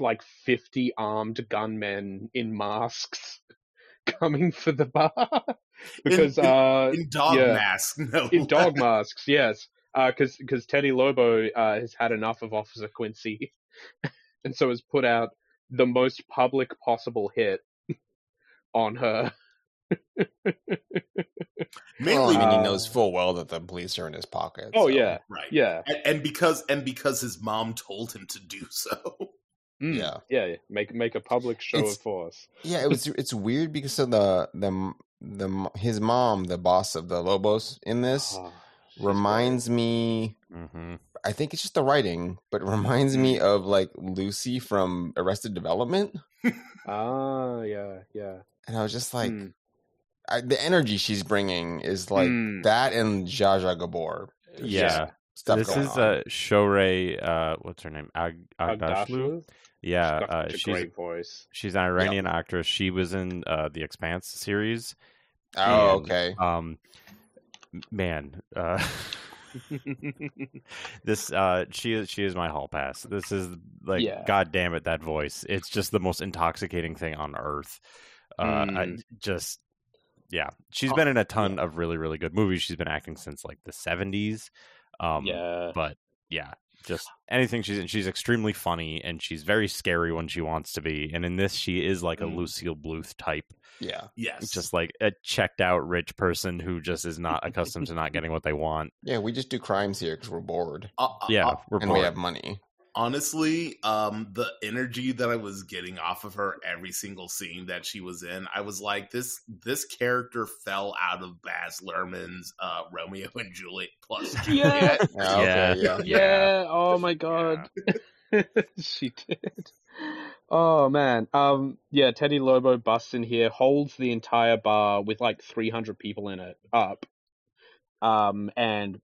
like fifty armed gunmen in masks coming for the bar because in, uh, in dog yeah. mask, no, in dog masks, yes, because because Teddy Lobo uh, has had enough of Officer Quincy, and so has put out the most public possible hit on her. mainly I mean, he knows full well that the police are in his pocket. Oh so- yeah, right, yeah, and, and because and because his mom told him to do so. Mm, Yeah. yeah, yeah. Make make a public show It's- of force. yeah. It was. It's weird because of the the the his mom, the boss of the Lobos in this, Oh, she's reminds me. hmm I think it's just the writing, but it reminds me of like Lucy from Arrested Development, great. Ah, yeah, yeah. And I was just like, Hmm. I, the energy she's bringing is like Hmm. that and Zsa Zsa Gabor. Yeah. stuff This is on. uh, Shohreh. Uh, what's her name? Ag- Aghdashloo. Aghdashloo? Yeah, She's uh, such a she's great voice. she's an Iranian actress. She was in uh, the Expanse series. oh, and, okay. Um, man, uh, this uh, she is she is my hall pass. This is like, Yeah. god damn it, that voice. It's just the most intoxicating thing on earth. Uh, I Mm. just yeah, she's Oh, been in a ton of really really good movies. She's been acting since like the seventies. Um, yeah, but yeah, just anything she's in. She's extremely funny and she's very scary when she wants to be. And in this, she is like a Mm. Lucille Bluth type, Yeah, Yes, just like a checked out rich person who just is not accustomed to not getting what they want. yeah. We just do crimes here because we're bored Uh, uh, Yeah, we're and we have money. Honestly, um, the energy that I was getting off of her every single scene that she was in, I was like, this this character fell out of Baz Luhrmann's uh, Romeo and Juliet plus Yeah. Juliet. Yeah, okay, Yeah. yeah. yeah. Oh my god, she did. Oh man, um, yeah. Teddy Lobo busts in here, holds the entire bar with like 300 people in it up, um, and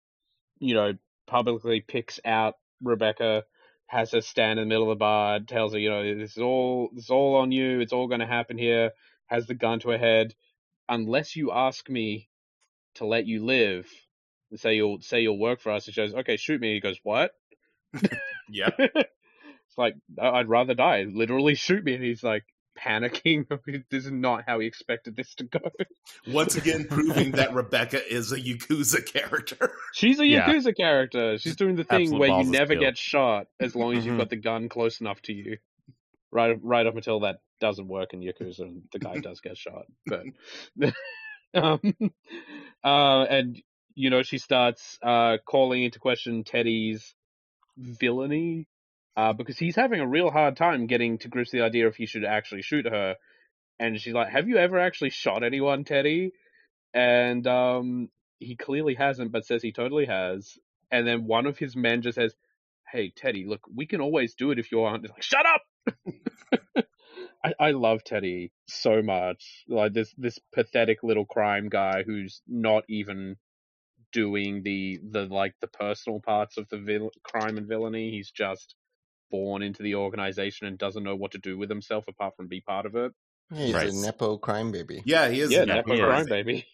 you know publicly picks out Rebecca, has her stand in the middle of the bar, tells her, you know, this is all this is all on you. It's all going to happen here. Has the gun to her head. Unless you ask me to let you live, and say you'll say you'll work for us, and she goes, okay, shoot me. He goes, what? Yeah, it's like I'd rather die. Literally shoot me, and he's like panicking. this is not how he expected this to go. once again proving that Rebecca is a Yakuza character. She's a Yeah. Yakuza character. She's doing the thing Absolute where you never steel. get shot as long as you've Mhm. got the gun close enough to you. Right, right up until that doesn't work in Yakuza, and the guy does get shot. But, um, uh, and you know, she starts uh calling into question Teddy's villainy, uh, because he's having a real hard time getting to grips with the idea if he should actually shoot her. And she's like, "Have you ever actually shot anyone, Teddy?" And um, he clearly hasn't, but says he totally has. and then one of his men just says, "Hey Teddy, look, we can always do it if you want." He's like, "Shut up!" I, I love Teddy so much. Like this this pathetic little crime guy who's not even doing the the like the personal parts of the vil- crime and villainy. He's just born into the organization and doesn't know what to do with himself apart from be part of it. He's Right. a nepo crime baby. Yeah, he is. yeah, a Nepo Nepo crime crime. baby.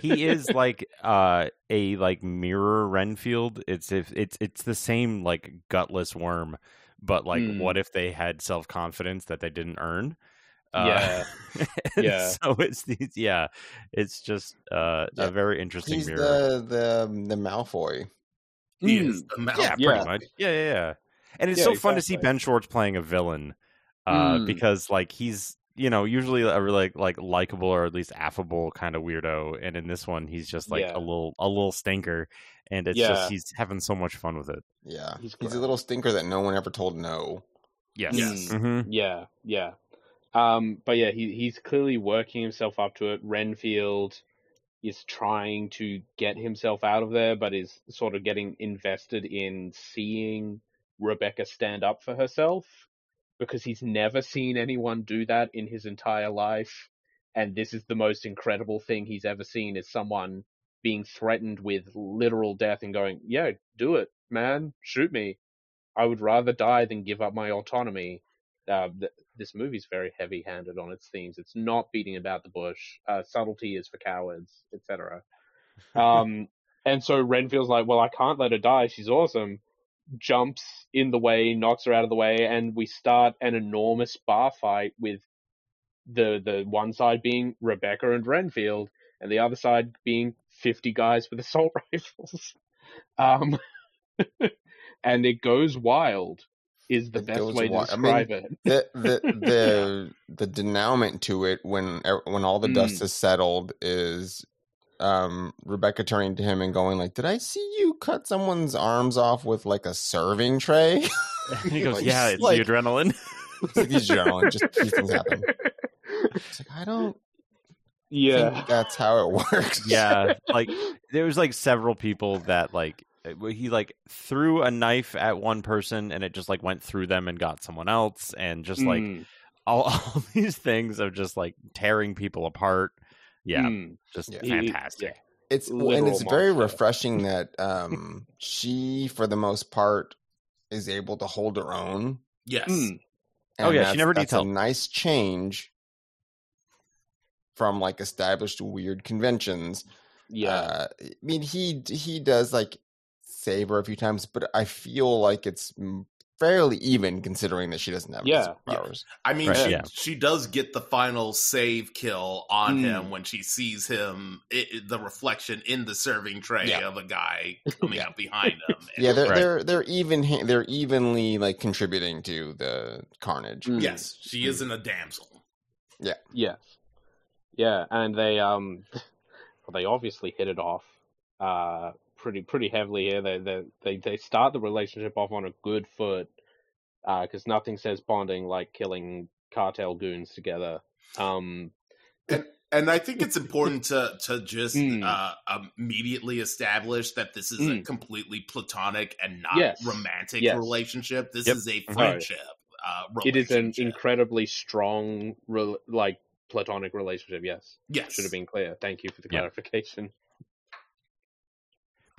he is like uh a like mirror renfield it's if it's it's the same like gutless worm but like Mm. what if they had self-confidence that they didn't earn Yeah. uh, and Yeah. so it's these yeah it's just uh Yeah. a very interesting He's mirror the the the Malfoy. He Mm. is the mouth. yeah Yeah. much yeah yeah yeah and it's Yeah, so fun to see ben schwartz playing a villain uh Mm. because like he's you know usually a really like like likable or at least affable kind of weirdo and in this one he's just like Yeah. a little a little stinker and it's Yeah. just he's having so much fun with it Yeah, He's he's, a little stinker that no one ever told no. yes Yes. hmm Yeah, yeah. Um, but yeah, he he's clearly working himself up to it. Renfield is trying to get himself out of there, but is sort of getting invested in seeing Rebecca stand up for herself because he's never seen anyone do that in his entire life. And this is the most incredible thing he's ever seen is someone being threatened with literal death and going, yeah, do it, man, shoot me. I would rather die than give up my autonomy. Uh, th- this movie's very heavy-handed on its themes. It's not beating about the bush. Uh, subtlety is for cowards, etc. Um, and so Renfield's like, "Well, I can't let her die. She's awesome." Jumps in the way, knocks her out of the way, and we start an enormous bar fight with the the one side being Rebecca and Renfield, and the other side being fifty guys with assault rifles. Um, and it goes wild. Is the It best way to wi- I mean, describe it. The the the the denouement to it when er, when all the dust Mm. is settled is um Rebecca turning to him and going like, "Did I see you cut someone's arms off with like a serving tray?" he goes Like, yeah it's like- the adrenaline It's like these adrenaline, just these things happen. It's like I don't Yeah. think that's how it works. yeah like there was like several people that like uh, he like threw a knife at one person and it just like went through them and got someone else and just like Mm, all, all these things of just like tearing people apart yeah mm. just Yeah. He- he- fantastic It's and Literal it's very monster. refreshing that um she for the most part is able to hold her own. Yes. Mm. Oh, yeah, she never that's detailed. a nice change from like established weird conventions. Yeah. Uh, I mean, he he does like save her a few times, but I feel like it's fairly even considering that she doesn't have any Yeah. Yeah. I mean, Right, she, yeah. she does get the final save kill on Mm. him when she sees him, i i- the reflection in the serving tray Yeah. of a guy coming Yeah. up behind him. Yeah, they're Right. they're they're even they're evenly like contributing to the carnage. Mm. yes, she isn't a damsel. Yeah. Yes. Yeah, and they um well, they obviously hit it off uh pretty pretty heavily here. They they they, they start the relationship off on a good foot because nothing says bonding like killing cartel goons together. Um And I think it's important to to just Mm. uh, immediately establish that this is a Mm. completely platonic and not Yes. romantic Yes. relationship. This Yep. is a friendship. Uh, it is an incredibly strong re- like platonic relationship. Yes, yes. should have been clear. Thank you for the Yeah. clarification.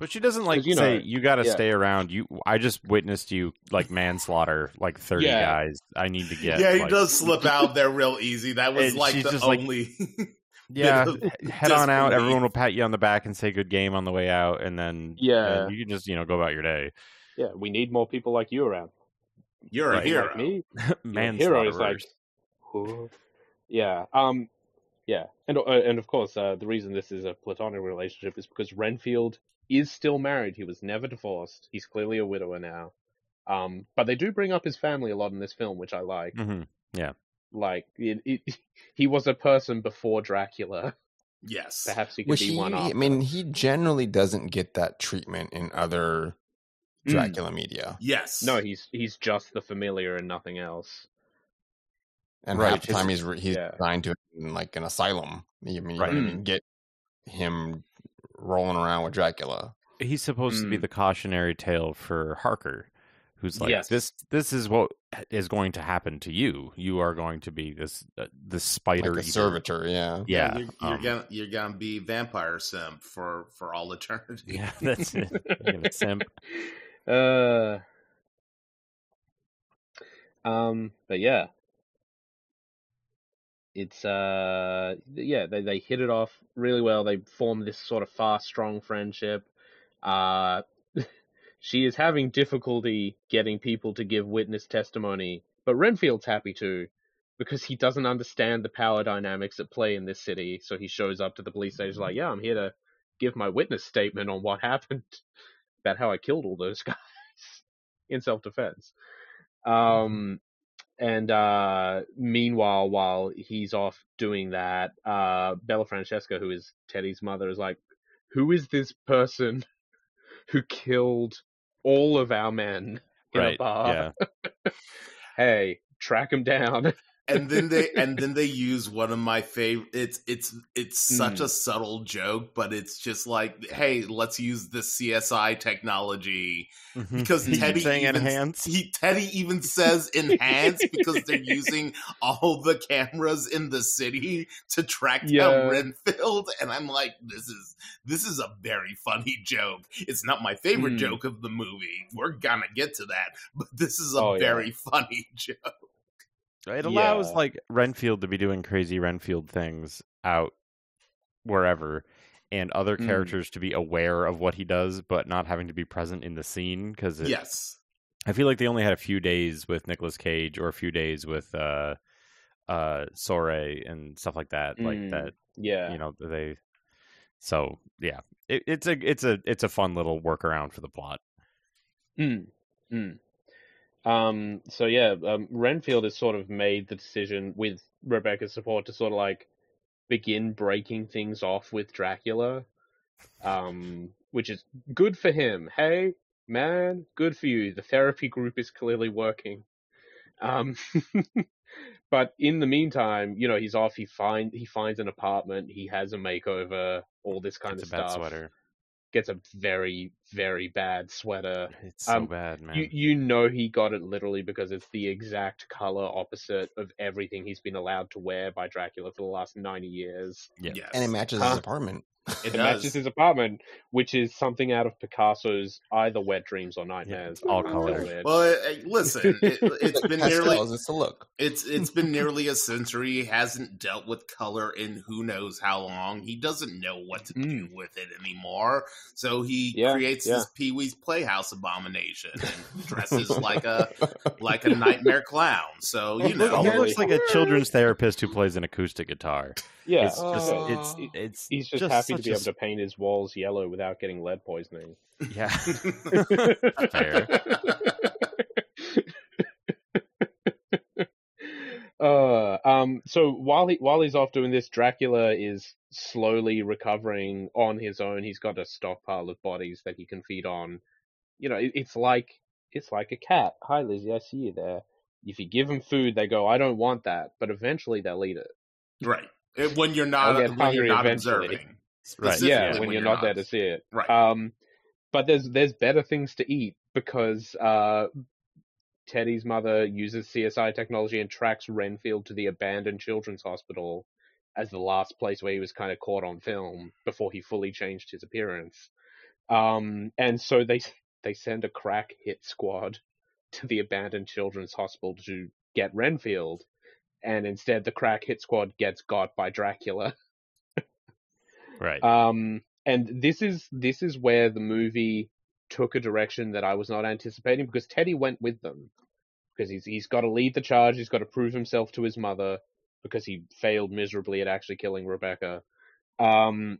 But she doesn't like you say know, you got to yeah. stay around you i just witnessed you like manslaughter like 30 Yeah. guys i need to get Yeah, he like- does slip out there real easy. That was And like she's the just like- only. yeah bit head on out everyone will pat you on the back and say good game on the way out and then Yeah. and you can just you know go about your day Yeah, we need more people like you around. You're a hero. Like me, man hero is like, who? yeah, um, yeah, and uh, and of course, uh, the reason this is a platonic relationship is because Renfield is still married. He was never divorced. He's clearly a widower now. Um, but they do bring up his family a lot in this film, which I like. hmm Yeah, Like, it, it, he was a person before Dracula. Yes. Perhaps he could Which be he, one. I mean, he generally doesn't get that treatment in other Mm. Dracula media, Yes. no, he's he's just the familiar and nothing else. and Right, half the time he's he's yeah. assigned to like an asylum. I mean, you Right. don't even get him rolling around with Dracula. he's supposed to be Mm. the cautionary tale for Harker, who's like Yes. this. This is what is going to happen to you. You are going to be this uh, this spider like a servitor, yeah. Yeah, you're, you're um, gonna you're gonna be vampire simp for for all eternity. yeah, that's it. Simp. Uh, um, but yeah, it's uh, yeah, they they hit it off really well. They form this sort of fast, strong friendship. Uh, she is having difficulty getting people to give witness testimony, but Renfield's happy to because he doesn't understand the power dynamics at play in this city. So he shows up to the police station like, "Yeah, I'm here to give my witness statement on what happened." about how I killed all those guys in self defense. Um, and uh, meanwhile, while he's off doing that, uh, Bellafrancesca, who is Teddy's mother, is like, "Who is this person who killed all of our men in a bar? Yeah. Hey, track him down." and then they and then they use one of my favorite it's it's it's such Mm. a subtle joke but it's just like hey let's use the csi technology because He keeps teddy saying even, enhance. he teddy even says enhance because they're using all the cameras in the city to track Yeah. down renfield and i'm like this is this is a very funny joke it's not my favorite Mm. joke of the movie we're gonna get to that but this is a Oh, yeah. very funny joke It allows Yeah. like Renfield to be doing crazy Renfield things out wherever, and other Mm. characters to be aware of what he does, but not having to be present in the scene. Because yes I feel like they only had a few days with Nicolas Cage or a few days with uh, uh, Shohreh and stuff like that. Like Mm. that, yeah, you know, they. So yeah, it, it's a it's a it's a fun little workaround for the plot. Mm, mm. Um, so yeah, um, Renfield has sort of made the decision with Rebecca's support to sort of like begin breaking things off with Dracula, um, which is good for him. Hey, man, good for you. The therapy group is clearly working. Um, but in the meantime, you know, he's off. He find he finds an apartment. He has a makeover. All this kind It's of stuff. sweater. Gets a very very bad sweater. It's so Um, bad, man. You you know he got it literally because it's the exact color opposite of everything he's been allowed to wear by Dracula for the last ninety years. yeah. yes And it matches Huh? his apartment. It It matches his apartment, which is something out of Picasso's either Wet Dreams or Nightmares. it's all It's color. Well, uh, listen, it, it's been nearly Pastels, it's the look. it's it's been nearly a century. He hasn't dealt with color in who knows how long. He doesn't know what to do Mm. with it anymore. So he Yeah, creates yeah. this Pee Wee's Playhouse abomination and dresses like a like a nightmare clown. So you He know, he looks like a children's therapist who plays an acoustic guitar. yeah, It's just it's it's he's just, happy to be a able to paint his walls yellow without getting lead poisoning. Yeah. Fair. uh, um, so while he while he's off doing this, Dracula is slowly recovering on his own. He's got a stockpile of bodies that he can feed on. You know, it, it's like it's like a cat. Hi, Lizzie, I see you there. If you give them food, they go, "I don't want that," but eventually they'll eat it. right when you're not when you're not eventually. observing. Right. Yeah, when, you're not, there to see it. Right. Um, but there's there's better things to eat because uh, Teddy's mother uses CSI technology and tracks Renfield to the abandoned children's hospital as the last place where he was kind of caught on film before he fully changed his appearance. Um, and so they they send a crack hit squad to the abandoned children's hospital to get Renfield, and instead the crack hit squad gets got by Dracula. Right. Um, and this is this is where the movie took a direction that I was not anticipating because Teddy went with them because he's he's got to lead the charge. He's got to prove himself to his mother because he failed miserably at actually killing Rebecca. Um,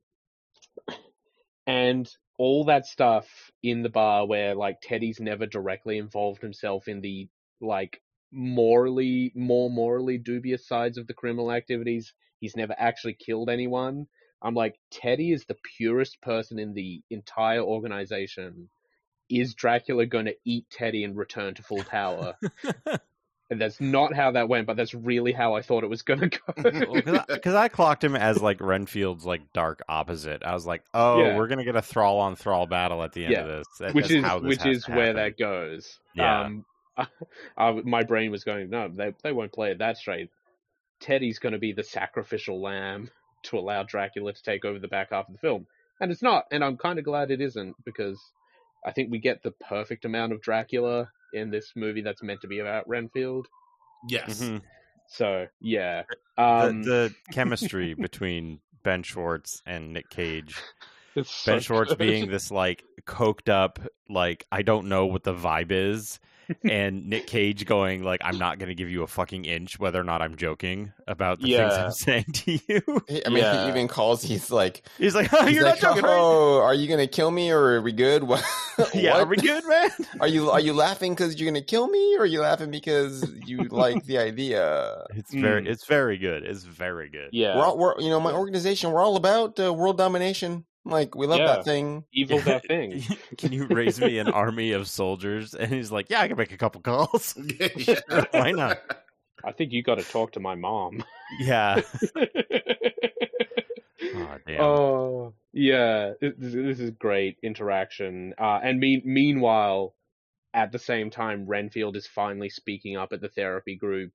and all that stuff in the bar where like Teddy's never directly involved himself in the like morally more morally dubious sides of the criminal activities. He's never actually killed anyone. I'm like, Teddy is the purest person in the entire organization. Is Dracula going to eat Teddy and return to full power? and that's not how that went, but that's really how I thought it was gonna go. Because I, I, clocked him as like Renfield's like dark opposite. I was like, oh, Yeah. we're gonna get a thrall on thrall battle at the end Yeah. of this, That- which is how this which is where that goes. Yeah. Um, I, my brain was going, no, they they won't play it that straight. Teddy's going to be the sacrificial lamb to allow Dracula to take over the back half of the film, and it's not. And I'm kind of glad it isn't because I think we get the perfect amount of Dracula in this movie that's meant to be about Renfield. Yes. Mhm. So yeah, The- um, the, chemistry between Ben Schwartz and Nick Cage. it's Ben so Schwartz good. being this like coked up, like I don't know what the vibe is, and Nick Cage going like I'm not going to give you a fucking inch, whether or not I'm joking about the things I'm saying to you. I mean, Yeah. he even calls. He's like, He's like, oh, he's you're like, not joking, right? oh, are you gonna kill me or are we good? What? Yeah, are we good, man? Are you are you laughing because you're gonna kill me, or are you laughing because you like the idea? It's very, Mm. it's very good. It's very good. yeah, We're, all, we're you know my organization. We're all about uh, world domination. Like we love Yeah. that thing. evil's our thing. Can you raise me an army of soldiers? And he's like, yeah, I can make a couple calls. Why not? I think you got to talk to my mom. Yeah. Oh, damn. Oh, yeah. This, this is great interaction. Uh, and mean, meanwhile, at the same time, Renfield is finally speaking up at the therapy group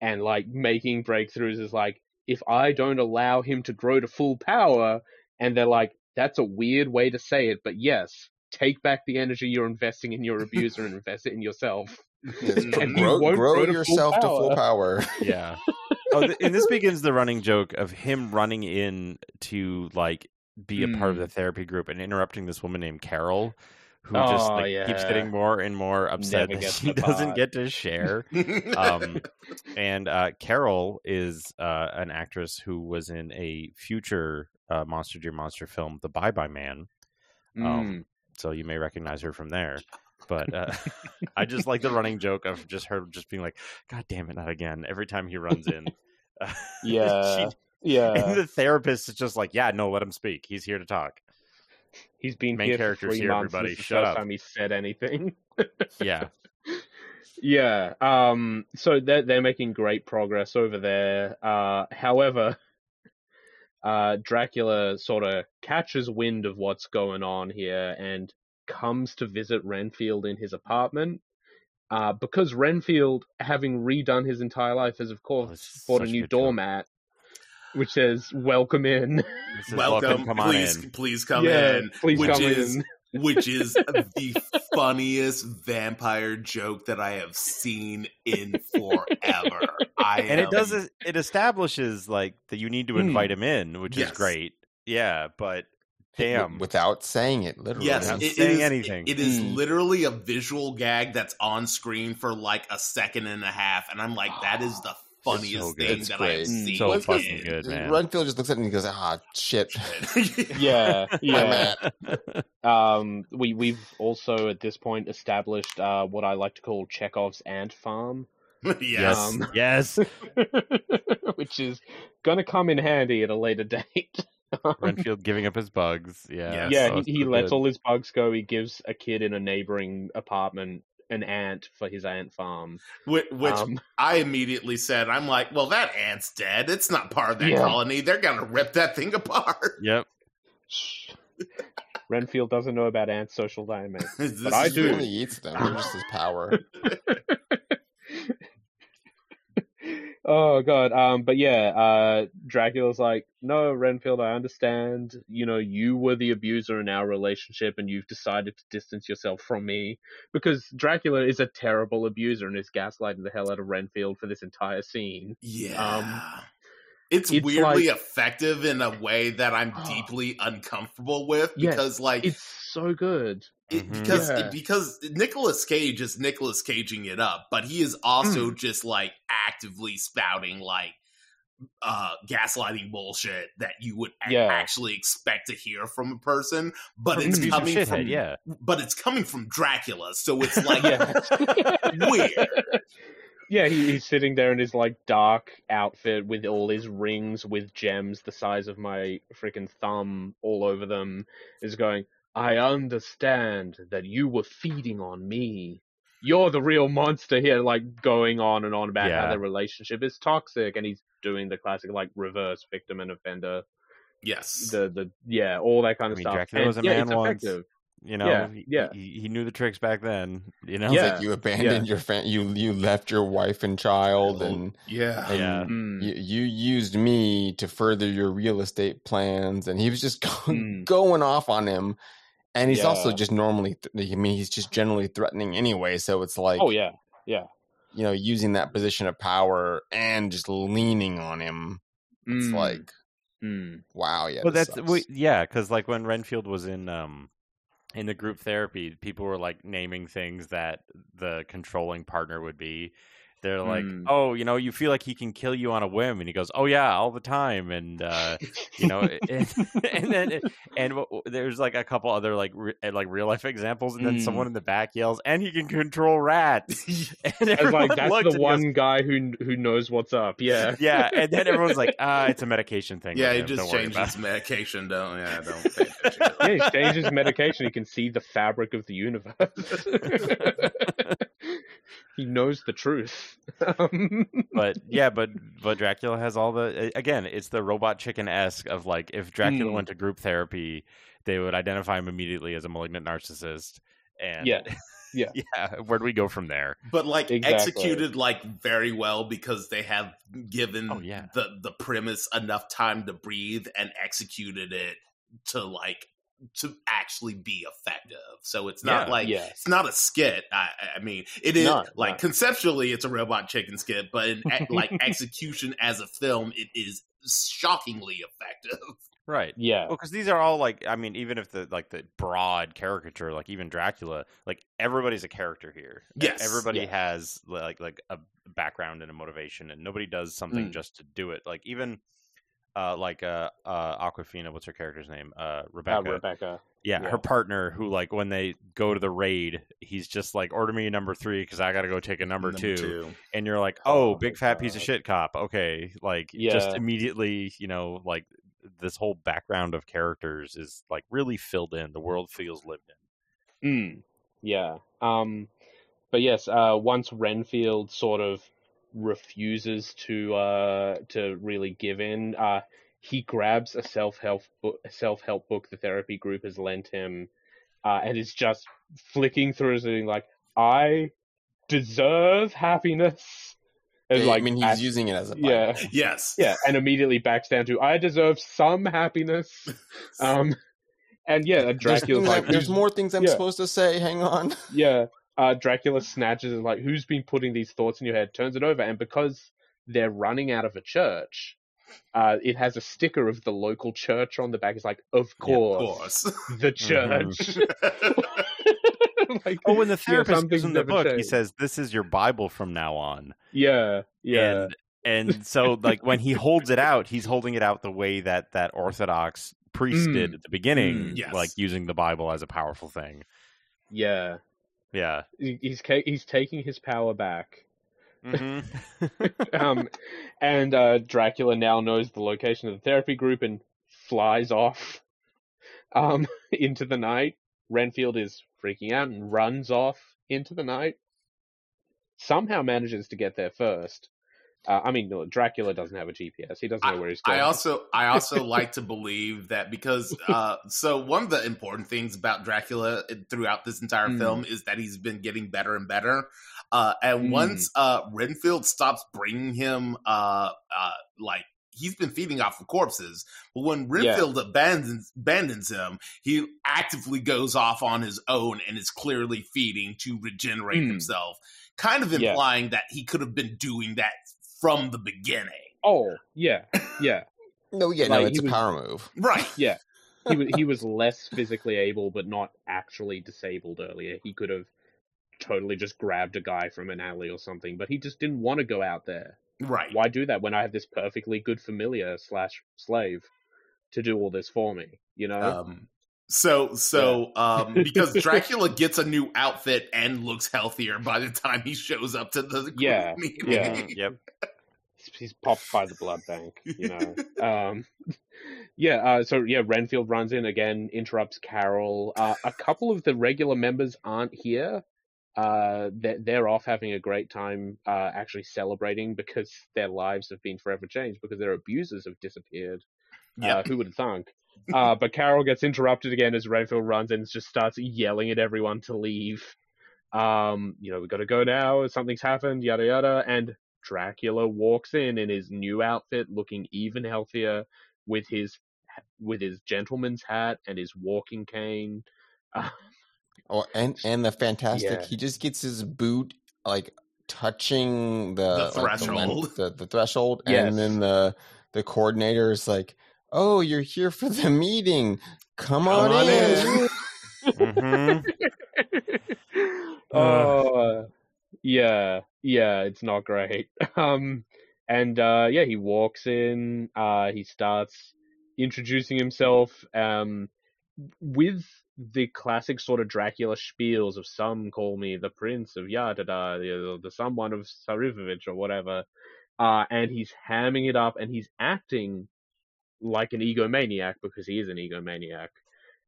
and like making breakthroughs. Is like, if I don't allow him to grow to full power, and they're like, that's a weird way to say it, but yes, take back the energy you're investing in your abuser and invest it in yourself. Yes, And he grow won't grow grow to full yourself to full power. power. Yeah. Oh, th- and this begins the running joke of him running in to like be a part of Mm. the therapy group and interrupting this woman named Carol, who just Oh, like keeps getting more and more upset Never that she doesn't get to share. Um, and uh, Carol is uh, an actress who was in a future uh, Monster Dear Monster film, The Bye Bye Man. Mm. Um, so you may recognize her from there. But uh, I just like the running joke of just her just being like, "God damn it, not again!" Every time he runs in. Uh, Yeah. she- yeah. and the therapist is just like, "Yeah, no, let him speak. He's here to talk." He's been Main here character's three here, months. everybody. This is the Shut first up. time he said anything. Yeah, yeah. Um. So they're they're making great progress over there. Uh. However, uh, Dracula sort of catches wind of what's going on here and comes to visit Renfield in his apartment. Uh, because Renfield, having redone his entire life, has of Oh, course is bought a new doormat, which says "Welcome in." This is Welcome, Come on please, in. please come yeah, in. please which come is in. which is the funniest vampire joke that I have seen in forever. I And it am- does it establishes like that you need to Hmm. invite him in, which Yes. is great. Yeah, but damn, without saying it, literally. Yes, Without it saying is- anything. It is Mm. literally a visual gag that's on screen for like a second and a half, and I'm like, that is the funniest good. thing It's that I have seen. So Well, fucking good, man. Renfield just looks at it and goes, "Ah, shit." Yeah, yeah. Um, we we've also at this point established uh, what I like to call Chekhov's ant farm, yes. yes, Um, yes. which is gonna come in handy at a later date. Renfield giving up his bugs. Yeah, Yes. yeah, so he, he lets good. all his bugs go. He gives a kid in a neighboring apartment an ant for his ant farm. Which, which Um, I immediately said, I'm like, well, that ant's dead. It's not part of that Yeah. colony. They're gonna rip that thing apart. Yep. Renfield doesn't know about ant social dynamics. But I is He do. only eats them. They're just his power. oh god um but yeah uh dracula's like no renfield i understand you know you were the abuser in our relationship and you've decided to distance yourself from me because dracula is a terrible abuser and is gaslighting the hell out of renfield for this entire scene Yeah. Um, it's, it's weirdly like- effective in a way that I'm deeply uncomfortable with Yes, because, like, it's so good it, Mhm. because Yeah. because Nicolas Cage is Nicolas Caging it up, but he is also Hmm. just like actively spouting like uh gaslighting bullshit that you would a- Yeah. actually expect to hear from a person, but From it's an Abusive coming shithead, from yeah. but it's coming from Dracula, so it's like weird. yeah he, he's sitting there in his like dark outfit with all his rings with gems the size of my freaking thumb all over them is going i understand that you were feeding on me you're the real monster here, like going on and on about Yeah. how their relationship is toxic, and he's doing the classic like reverse victim and offender, Yes. the the yeah, all that kind I of mean, stuff. Dracula And, was a yeah, man it's once. effective. You know, Yeah, he, yeah. He, he knew the tricks back then. You know, It's Yeah. like you abandoned your fam- you you left your wife and child and yeah. and Yeah. Mm. you, you used me to further your real estate plans and he was just going, Mm. going off on him and he's also just normally th- i mean he's just generally threatening anyway so it's like oh yeah, yeah. you know using that position of power and just leaning on him it's Mm. like Mm. wow yeah well, that's we, yeah, because like when Renfield was in um in the group therapy, people were like naming things that the controlling partner would be. They're like, Mm. oh, you know, you feel like he can kill you on a whim, and he goes, oh yeah, all the time, and uh, you know, and, and then and w- w- there's like a couple other like re- uh, like real life examples, and then Mm. someone in the back yells, and he can control rats, and It's like that's the one goes, guy who who knows what's up. Yeah. yeah, and then everyone's like, ah, it's a medication thing. Yeah, with he him, just don't worry about medication. Don't yeah, don't pay attention. yeah, he changes medication. He can see the fabric of the universe. He knows the truth. Um, but yeah, but but Dracula has all the again, it's the robot chicken esque of like if Dracula Mm. went to group therapy, they would identify him immediately as a malignant narcissist. And Yeah. Yeah. yeah. Where do we go from there? but like Exactly. executed like very well because they have given Oh, yeah. the the premise enough time to breathe and executed it to like to actually be effective. So it's not Yeah. like yeah. it's not a skit. I, I mean, it is No, like no. conceptually it's a robot chicken skit, but in like execution as a film, it is shockingly effective. Right. Yeah. Well, because these are all like, I mean, even if the like the broad caricature, like even Dracula, like everybody's a character here. Yes. everybody Yes. has like like a background and a motivation, and nobody does something Mm. just to do it. Like even uh like uh uh Awkwafina, what's her character's name? Uh Uh, Rebecca. Rebecca. yeah, yeah. her partner, who like when they go to the raid, he's just like, order me a number three because I got to go take a number, two. and you're like, oh, Oh big fat piece of shit cop. Okay, like Yeah. just immediately, you know, like this whole background of characters is like really filled in. The world feels lived in. Mm, yeah. Um, but yes, uh, once Renfield sort of refuses to uh, to really give in, uh, he grabs a self help book, self help book the therapy group has lent him, uh, and is just flicking through it, like, "I deserve happiness." And I like, mean he's at- using it as a yeah, Yes. yeah, and immediately backs down to, "I deserve some happiness." Um, and yeah, there's, Dracula's things like, I- there's more things I'm yeah. supposed to say hang on yeah, uh, Dracula snatches it like, who's been putting these thoughts in your head? Turns it over, and because they're running out of a church, uh, it has a sticker of the local church on the back. It's like, of Of course, course. the church. like, Oh, when the therapist some goes in the never book, he says, "This is your Bible from now on." yeah, yeah, And and so like when he holds it out, he's holding it out the way that that Orthodox priest Mm. did at the beginning, Mm. Yes. like using the Bible as a powerful thing. yeah. Yeah. He's he's taking his power back. hmm um, and uh, Dracula now knows the location of the therapy group and flies off um, into the night. Renfield is freaking out and runs off into the night. Somehow manages to get there first. Uh, I mean, no, Dracula doesn't have a GPS. He doesn't know where he's going. I also I also like to believe that because uh so one of the important things about Dracula throughout this entire Mm. film is that he's been getting better and better. Uh and Mm. once uh Renfield stops bringing him uh uh like he's been feeding off of corpses, but when Renfield abandons abandons him, he actively goes off on his own and is clearly feeding to regenerate Mm. himself, kind of Yeah. implying that he could have been doing that from the beginning. oh, yeah, yeah, no yeah no it's a was- power move Right. yeah. He was he was less physically able, but not actually disabled earlier. He could have totally just grabbed a guy from an alley or something, but he just didn't want to go out there. Right. Why do that when I have this perfectly good familiar slash slave to do all this for me? You know? Um, so so um, because Dracula gets a new outfit and looks healthier by the time he shows up to the Yeah, meeting. yeah. yep. he's popped by the blood bank, you know. um, yeah, uh, so yeah, Renfield runs in again, interrupts Carol. Uh, a couple of the regular members aren't here. uh, they're, they're off having a great time, uh, actually celebrating because their lives have been forever changed because their abusers have disappeared. Yeah. Uh, who would have thunk? Uh, but Carol gets interrupted again as Renfield runs and just starts yelling at everyone to leave. Um, you know, we got to go now. Something's happened. Yada yada. And Dracula walks in in his new outfit, looking even healthier, with his with his gentleman's hat and his walking cane. Uh, Oh, and and the fantastic, Yeah. he just gets his boot like touching the, The like, length- threshold. the, the threshold, Yes. and then the the coordinator is like, "Oh, you're here for the meeting. Come, Come on, on in." in." Mhm. oh, yeah, yeah, it's not great. Um, and uh, yeah, he walks in. Uh, he starts introducing himself. Um, with the classic sort of Dracula spiels of some call me the Prince of Yada, the, the someone of Sarivovich or whatever. Uh, and he's hamming it up, and he's acting like an egomaniac because he is an egomaniac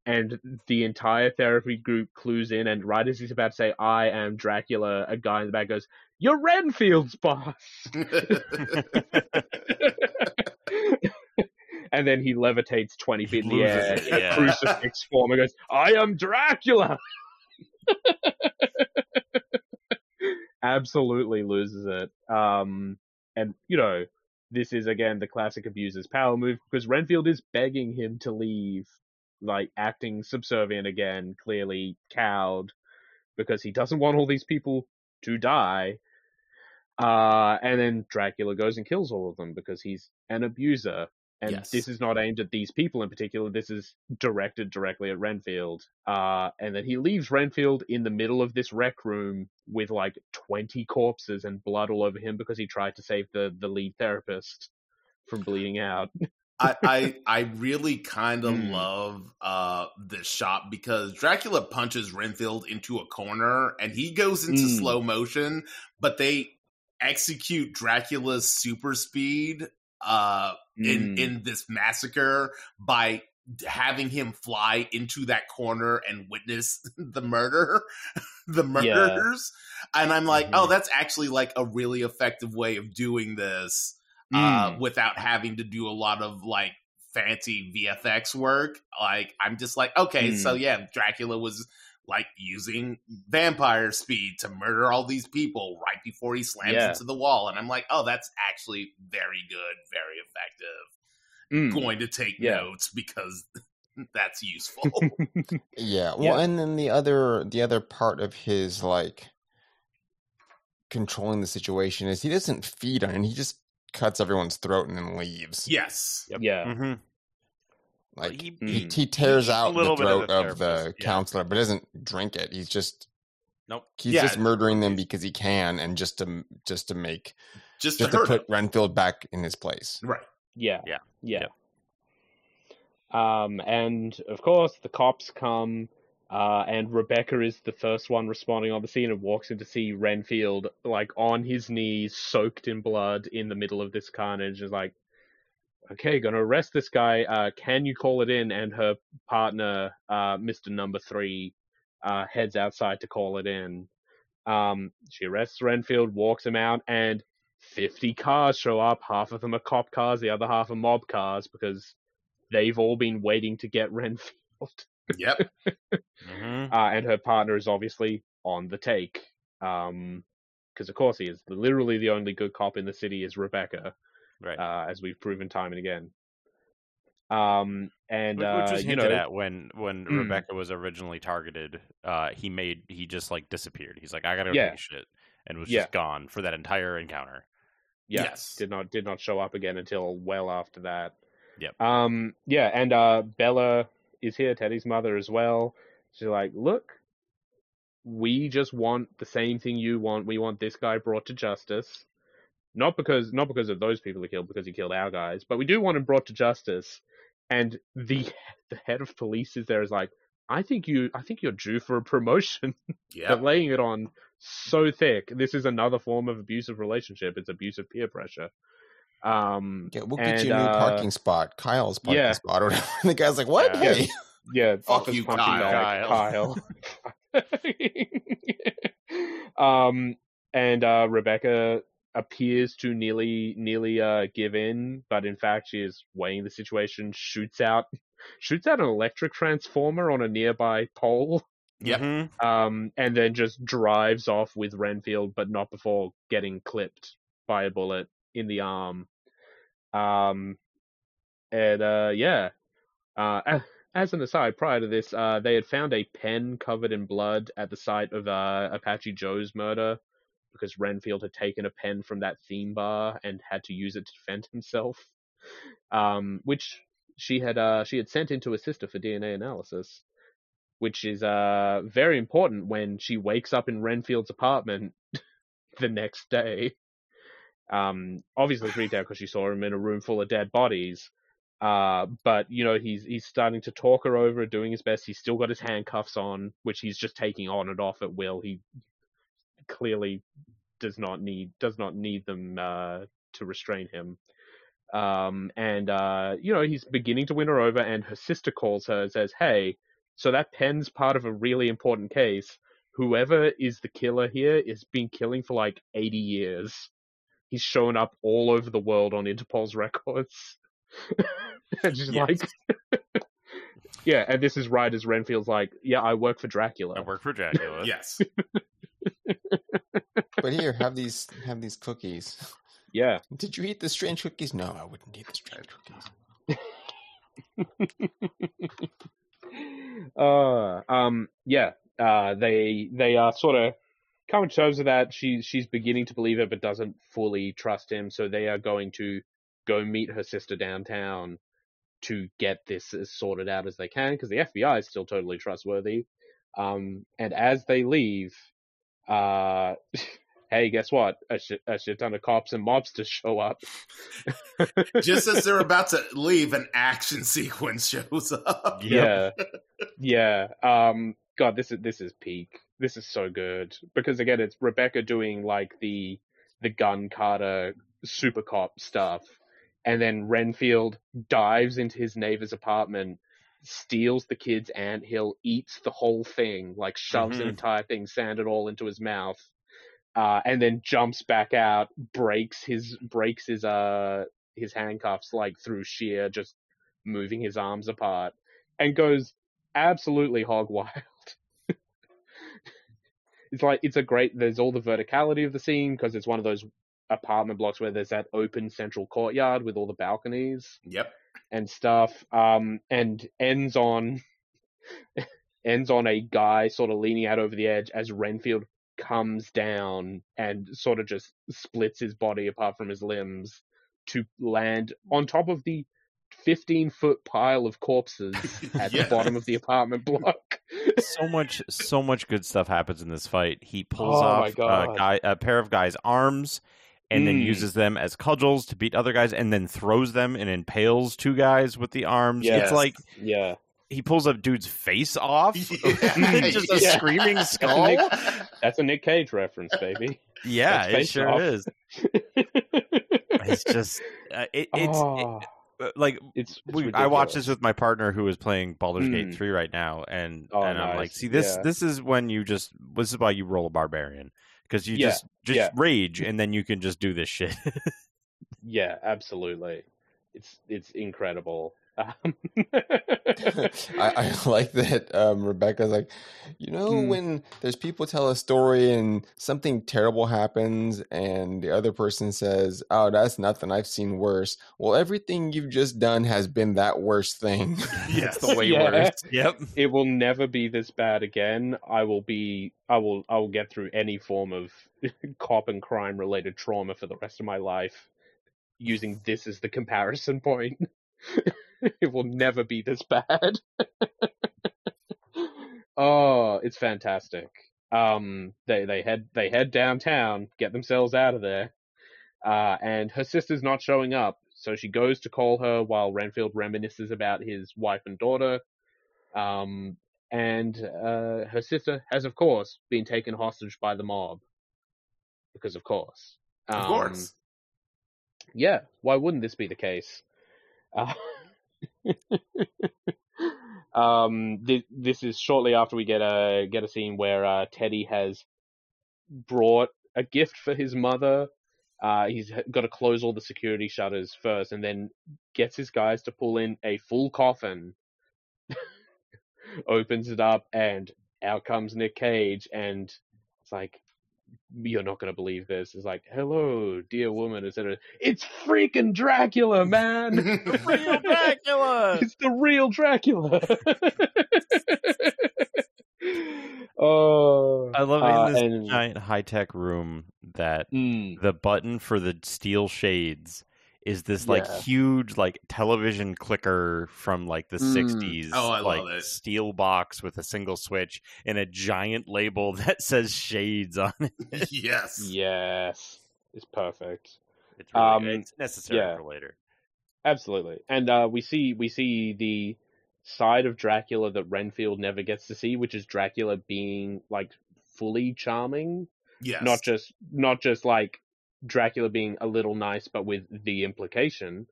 and the entire therapy group clues in, and right as he's about to say, I am Dracula, a guy in the back goes, You're Renfield's boss! and then he levitates 20 feet in the air, yeah. crucifix form, and goes, I am Dracula! Absolutely loses it. Um, and, you know, this is again the classic abuser's power move because Renfield is begging him to leave like acting subservient again, clearly cowed because he doesn't want all these people to die. Uh, and then Dracula goes and kills all of them because he's an abuser. And Yes. this is not aimed at these people in particular. This is directed directly at Renfield. Uh, and then he leaves Renfield in the middle of this rec room with like 20 corpses and blood all over him because he tried to save the, the lead therapist from bleeding out. I, I I really kind of Mm. love uh this shot because Dracula punches Renfield into a corner and he goes into Mm. slow motion, but they execute Dracula's super speed uh in Mm. in this massacre by having him fly into that corner and witness the murder the Yeah. murders and i'm like Mhm. oh that's actually like a really effective way of doing this uh, Mm. without having to do a lot of like fancy VFX work. Like I'm just like, okay, so Mm. yeah, Dracula was like using vampire speed to murder all these people right before he slams Yeah. into the wall, and I'm like, oh, that's actually very good, very effective. Mm. Going to take Yeah. notes because that's useful. Yeah. Well, Yeah. and then the other the other part of his like controlling the situation is he doesn't feed on it. He just cuts everyone's throat and then leaves. yes, Yeah. Mhm. Like He- he, he tears eats out the little bit of throat the of the, yeah. counselor, but doesn't drink it. He's just Nope. he's Yeah. just murdering them because he can, and just to just to make just, just to to put him. Renfield back in his place. Right. Yeah. Yeah. Yeah. Um, and of course, the cops come, uh, and Rebecca is the first one responding on the scene and walks in to see Renfield, like, on his knees, soaked in blood in the middle of this carnage. Is like, okay, gonna arrest this guy. Uh, can you call it in? And her partner, uh, Mr. Number Three, uh, heads outside to call it in. Um, she arrests Renfield, walks him out, and 50 cars show up. Half of them are cop cars, the other half are mob cars because they've all been waiting to get Renfield. Yep. Mhm. Uh, and her partner is obviously on the take. Um, because of course he is. Literally the only good cop in the city is Rebecca, Right. uh, as we've proven time and again. Um, and Which, uh, which was you hinted know, at when when Mm. Rebecca was originally targeted. Uh, he made he just like disappeared. He's like, I gotta go Yeah. take shit, and was Yeah. just gone for that entire encounter. yeah, Yes. did not did not show up again until well after that. Yep. Um, yeah, and uh, Bella is here, Teddy's mother as well. She's like, look, we just want the same thing you want. We want this guy brought to justice. Not because not because of those people he killed, because he killed our guys, but we do want him brought to justice. And the the head of police is there is like, I think you I think you're due for a promotion. They're Yep. laying it on so thick. This is another form of abusive relationship. It's abusive peer pressure. Um, Yeah, we'll get you a new uh, parking spot, Kyle's parking yeah. spot, or whatever. And the guy's like, "What? Yeah. Hey, yeah, Fuck you, Kyle. Kyle. Um, and uh, Rebecca appears to nearly nearly uh, give in, but in fact she is weighing the situation. Shoots out shoots out an electric transformer on a nearby pole. Yep. Mhm. Um, and then just drives off with Renfield, but not before getting clipped by a bullet in the arm. Um, and uh, yeah. Uh, as an aside, prior to this, uh, they had found a pen covered in blood at the site of uh, Apache Joe's murder because Renfield had taken a pen from that theme bar and had to use it to defend himself. Um, which she had uh, she had sent into her sister for DNA analysis, which is uh, very important when she wakes up in Renfield's apartment the next day. Um, obviously freaked out because she saw him in a room full of dead bodies. Uh, but you know he's he's starting to talk her over, doing his best. He's still got his handcuffs on, which he's just taking on and off at will. He clearly does not need does not need them uh, to restrain him. Um, and uh, you know he's beginning to win her over, and her sister calls her and says, "Hey, so that pen's part of a really important case. Whoever is the killer here has been killing for like 80 years. He's shown up all over the world on Interpol's records." and she's Yes. like, "Yeah," and this is right as Renfield's like, "Yeah, I work for Dracula." I work for Dracula. Yes. But here, have these have these cookies. Yeah. Did you eat the strange cookies? No, I wouldn't eat the strange cookies. uh, um, yeah. Uh, they they are sort of coming to terms with that. She's she's beginning to believe it, but doesn't fully trust him. So they are going to go meet her sister downtown to get this as sorted out as they can because the FBI is still totally trustworthy. Um, and as they leave, uh, hey, guess what? A shit, a shit ton of cops and mobsters show up. Just as they're about to leave, an action sequence shows up. Yeah. yeah. Um God, this is this is peak. This is so good. Because again it's Rebecca doing like the the gun kata super cop stuff. And then Renfield dives into his neighbor's apartment, steals the kid's anthill, eats the whole thing, like shoves an Mhm. entire thing, sand it all into his mouth. Uh, and then jumps back out, breaks his breaks his uh his handcuffs like through sheer just moving his arms apart and goes absolutely hog wild. it's like it's a great. There's all the verticality of the scene because it's one of those apartment blocks where there's that open central courtyard with all the balconies Yep. And stuff. Um, and ends on ends on a guy sort of leaning out over the edge as Renfield comes down and sort of just splits his body apart from his limbs to land on top of the 15 foot pile of corpses at Yeah. the bottom of the apartment block. so much so much good stuff happens in this fight. He pulls Oh, off a guy a pair of guys' arms and then Mm. uses them as cudgels to beat other guys and then throws them and impales two guys with the arms. Yes. It's like yeah. he pulls a dude's face off. Yeah. just a Yeah. screaming skull. Nick- That's a Nick Cage reference, baby. Yeah, That's it sure off. is. It's just uh, it, it's oh, it- like it's, it's we, I watched this with my partner who is playing Baldur's Gate Mm. 3 right now and Oh, and I'm like, see this Yeah. this is when you just this is why you roll a barbarian because you Yeah, just just yeah. rage and then you can just do this shit. Yeah, absolutely. It's it's incredible. Um, I, I like that um, Rebecca's like, you know, Hmm. when there's people tell a story and something terrible happens, and the other person says, "Oh, that's nothing. I've seen worse." Well, everything you've just done has been that worst thing. Yes. it's the way Yeah. worse. Yep. it will never be this bad again. I will be I will I will get through any form of cop and crime related trauma for the rest of my life using this as the comparison point. it will never be this bad. oh, it's fantastic. Um they they head they head downtown, get themselves out of there. Uh and her sister's not showing up, so she goes to call her while Renfield reminisces about his wife and daughter. Um, and uh, her sister has, of course, been taken hostage by the mob. Because, of course. Of Um, course. Yeah, why wouldn't this be the case? Uh, um, this, this is shortly after we get a get a scene where uh, Teddy has brought a gift for his mother. Uh, he's got to close all the security shutters first, and then gets his guys to pull in a full coffin. opens it up, and out comes Nick Cage, and it's like, you're not gonna believe this. It's like, hello, dear woman, etc. It's freaking Dracula, man. The real Dracula. it's the real Dracula. oh, I love Uh, in this and- giant high tech room that mm, the button for the steel shades is this like huge like television clicker from like the Mm. 60s Oh, I like love it. steel box with a single switch and a giant label that says shades on it yes. yes, it's perfect. it's, really, Um, it's necessary yeah. for later Absolutely, and uh, we see we see the side of Dracula that Renfield never gets to see, which is Dracula being like fully charming, Yes. not just not just like Dracula being a little nice, but with the implication.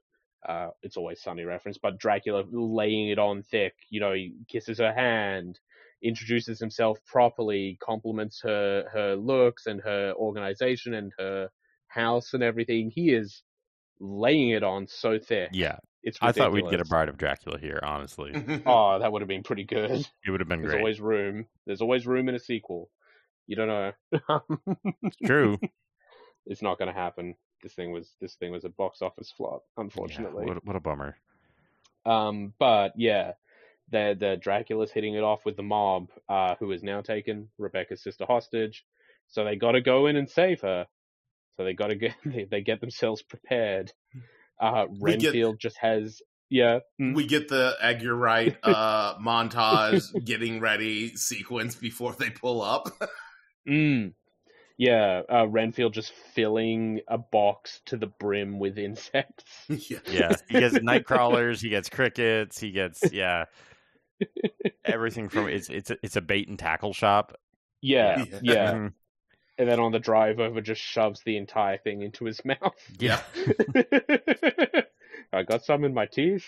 Uh, it's always Sunny reference, but Dracula laying it on thick. You know, he kisses her hand, introduces himself properly, compliments her her looks and her organization and her house and everything. He is laying it on so thick. yeah It's i thought we'd get a ridiculous. bride of dracula here honestly Oh, that would have been pretty good. it would have been great. There's great always room. There's always room in a sequel. You don't know. it's true it's not going to happen. This thing was this thing was a box office flop, Yeah, unfortunately. what, what a bummer Um, but yeah, the the Dracula's hitting it off with the mob, uh, who has now taken Rebecca's sister hostage. So they got to go in and save her. So they got to get they, they get themselves prepared. Uh, We get- Renfield just has yeah. mm, we get the egg you're uh montage getting ready sequence before they pull up Mm. Yeah, uh, Renfield just filling a box to the brim with insects. yeah yeah he gets night crawlers he gets crickets he gets yeah everything from it's it's a, it's a bait and tackle shop Yeah, Yeah. yeah. Mhm. And then on the drive over, just shoves the entire thing into his mouth. yeah I got some in my teeth.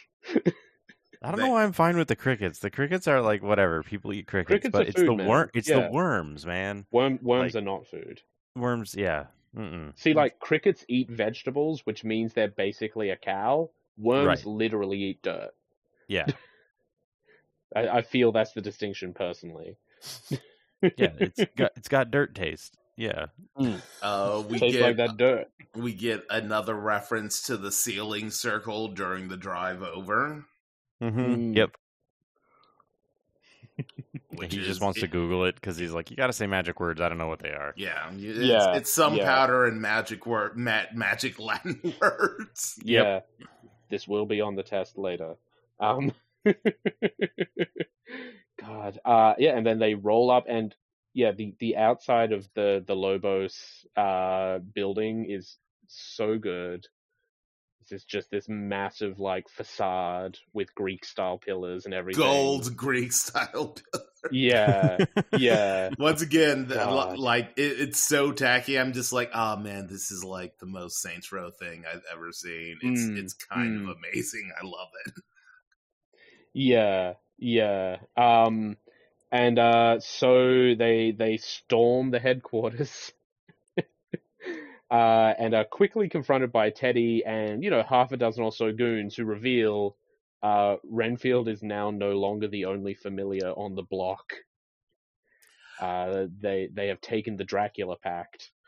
I don't They- know why I'm fine with the crickets. The crickets are like whatever. People eat crickets, Crickets but it's food, the man. worm. It's Yeah. the worms, man. Worm, worms Like- are not food. Worms, yeah. Mm-mm. See, like crickets eat vegetables, which means they're basically a cow. Worms Right. literally eat dirt. Yeah, I, I feel that's the distinction personally. yeah. It's got it's got dirt taste. Yeah, uh we Tastes get like that dirt. we get another reference to the sealing circle during the drive over mm-hmm. Mm. yep. which he is just wants to Google it because he's like, you got to say magic words. I don't know what they are. yeah it's, Yeah, it's some yeah. powder and magic word ma- magic latin words Yeah, this will be on the test later. Um, God, uh, yeah, and then they roll up, and yeah, the the outside of the the Lobos uh building is so good. It's just this massive like facade with Greek style pillars and everything. gold greek style Yeah, yeah. once again God. like it, it's so tacky i'm just like oh man this is like the most saints row thing i've ever seen it's Mm, it's kind mm. of amazing i love it Yeah, yeah. Um, and uh, so they they storm the headquarters, uh, and are quickly confronted by Teddy and you know half a dozen or so goons who reveal uh, Renfield is now no longer the only familiar on the block. Uh, they they have taken the Dracula Pact.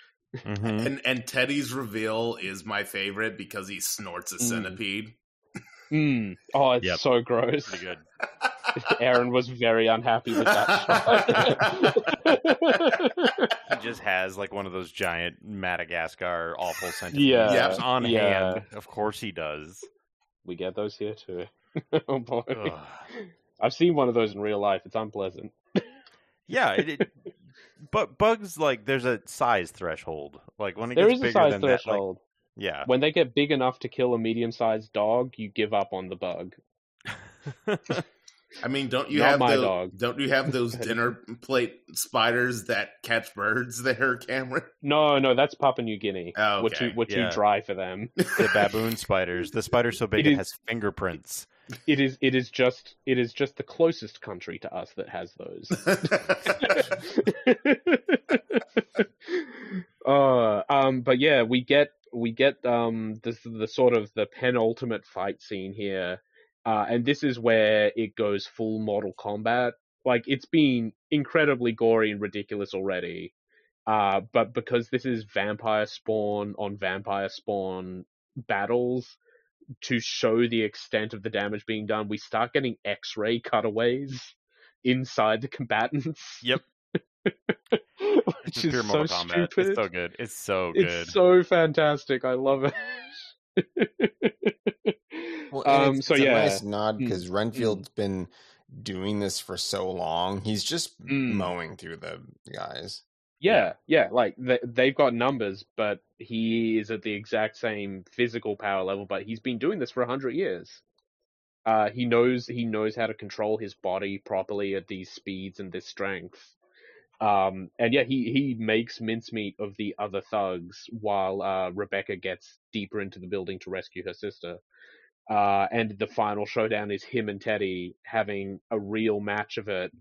Mhm. and and teddy's reveal is my favorite because he snorts a Mm. centipede Mm. Oh, it's Yep. so gross. Pretty good. Aaron was very unhappy with that shot. He just has like one of those giant Madagascar awful centipedes Yeah, on yeah. hand. Of course he does. we get those here too. oh boy. Ugh. I've seen one of those in real life. It's unpleasant. Yeah, it, it, but bugs like there's a size threshold. Like when it There gets is a bigger size than that, like, threshold. yeah. When they get big enough to kill a medium-sized dog, you give up on the bug. I mean, don't you Not have my those? dog. Don't you have those dinner plate spiders that catch birds there, Cameron? No, no, that's Papua New Guinea. Oh, We're too, okay. we're too Yeah. dry for them. the baboon spiders. The spider so big It it, is- has fingerprints. it is it is just it is just the closest country to us that has those. uh, um, but yeah, we get we get um the the sort of the penultimate fight scene here, uh, and this is where it goes full Mortal Kombat. Like it's been incredibly gory and ridiculous already, uh, but because this is vampire spawn on vampire spawn battles, to show the extent of the damage being done, we start getting X-ray cutaways inside the combatants. Yep. Which It's is pure so stupid. It's so good. It's so good. It's so fantastic. I love it. Well, um, it's, so it's yeah, a nice nod Mm, because Renfield's been doing this for so long. He's just Mm. mowing through the guys. yeah, yeah. Like they, they've got numbers, but he is at the exact same physical power level. But he's been doing this for a hundred years. Uh, he knows he knows how to control his body properly at these speeds and this strength. Um, and yeah, he, he makes mincemeat of the other thugs while uh, Rebecca gets deeper into the building to rescue her sister. Uh, and the final showdown is him and Teddy having a real match of it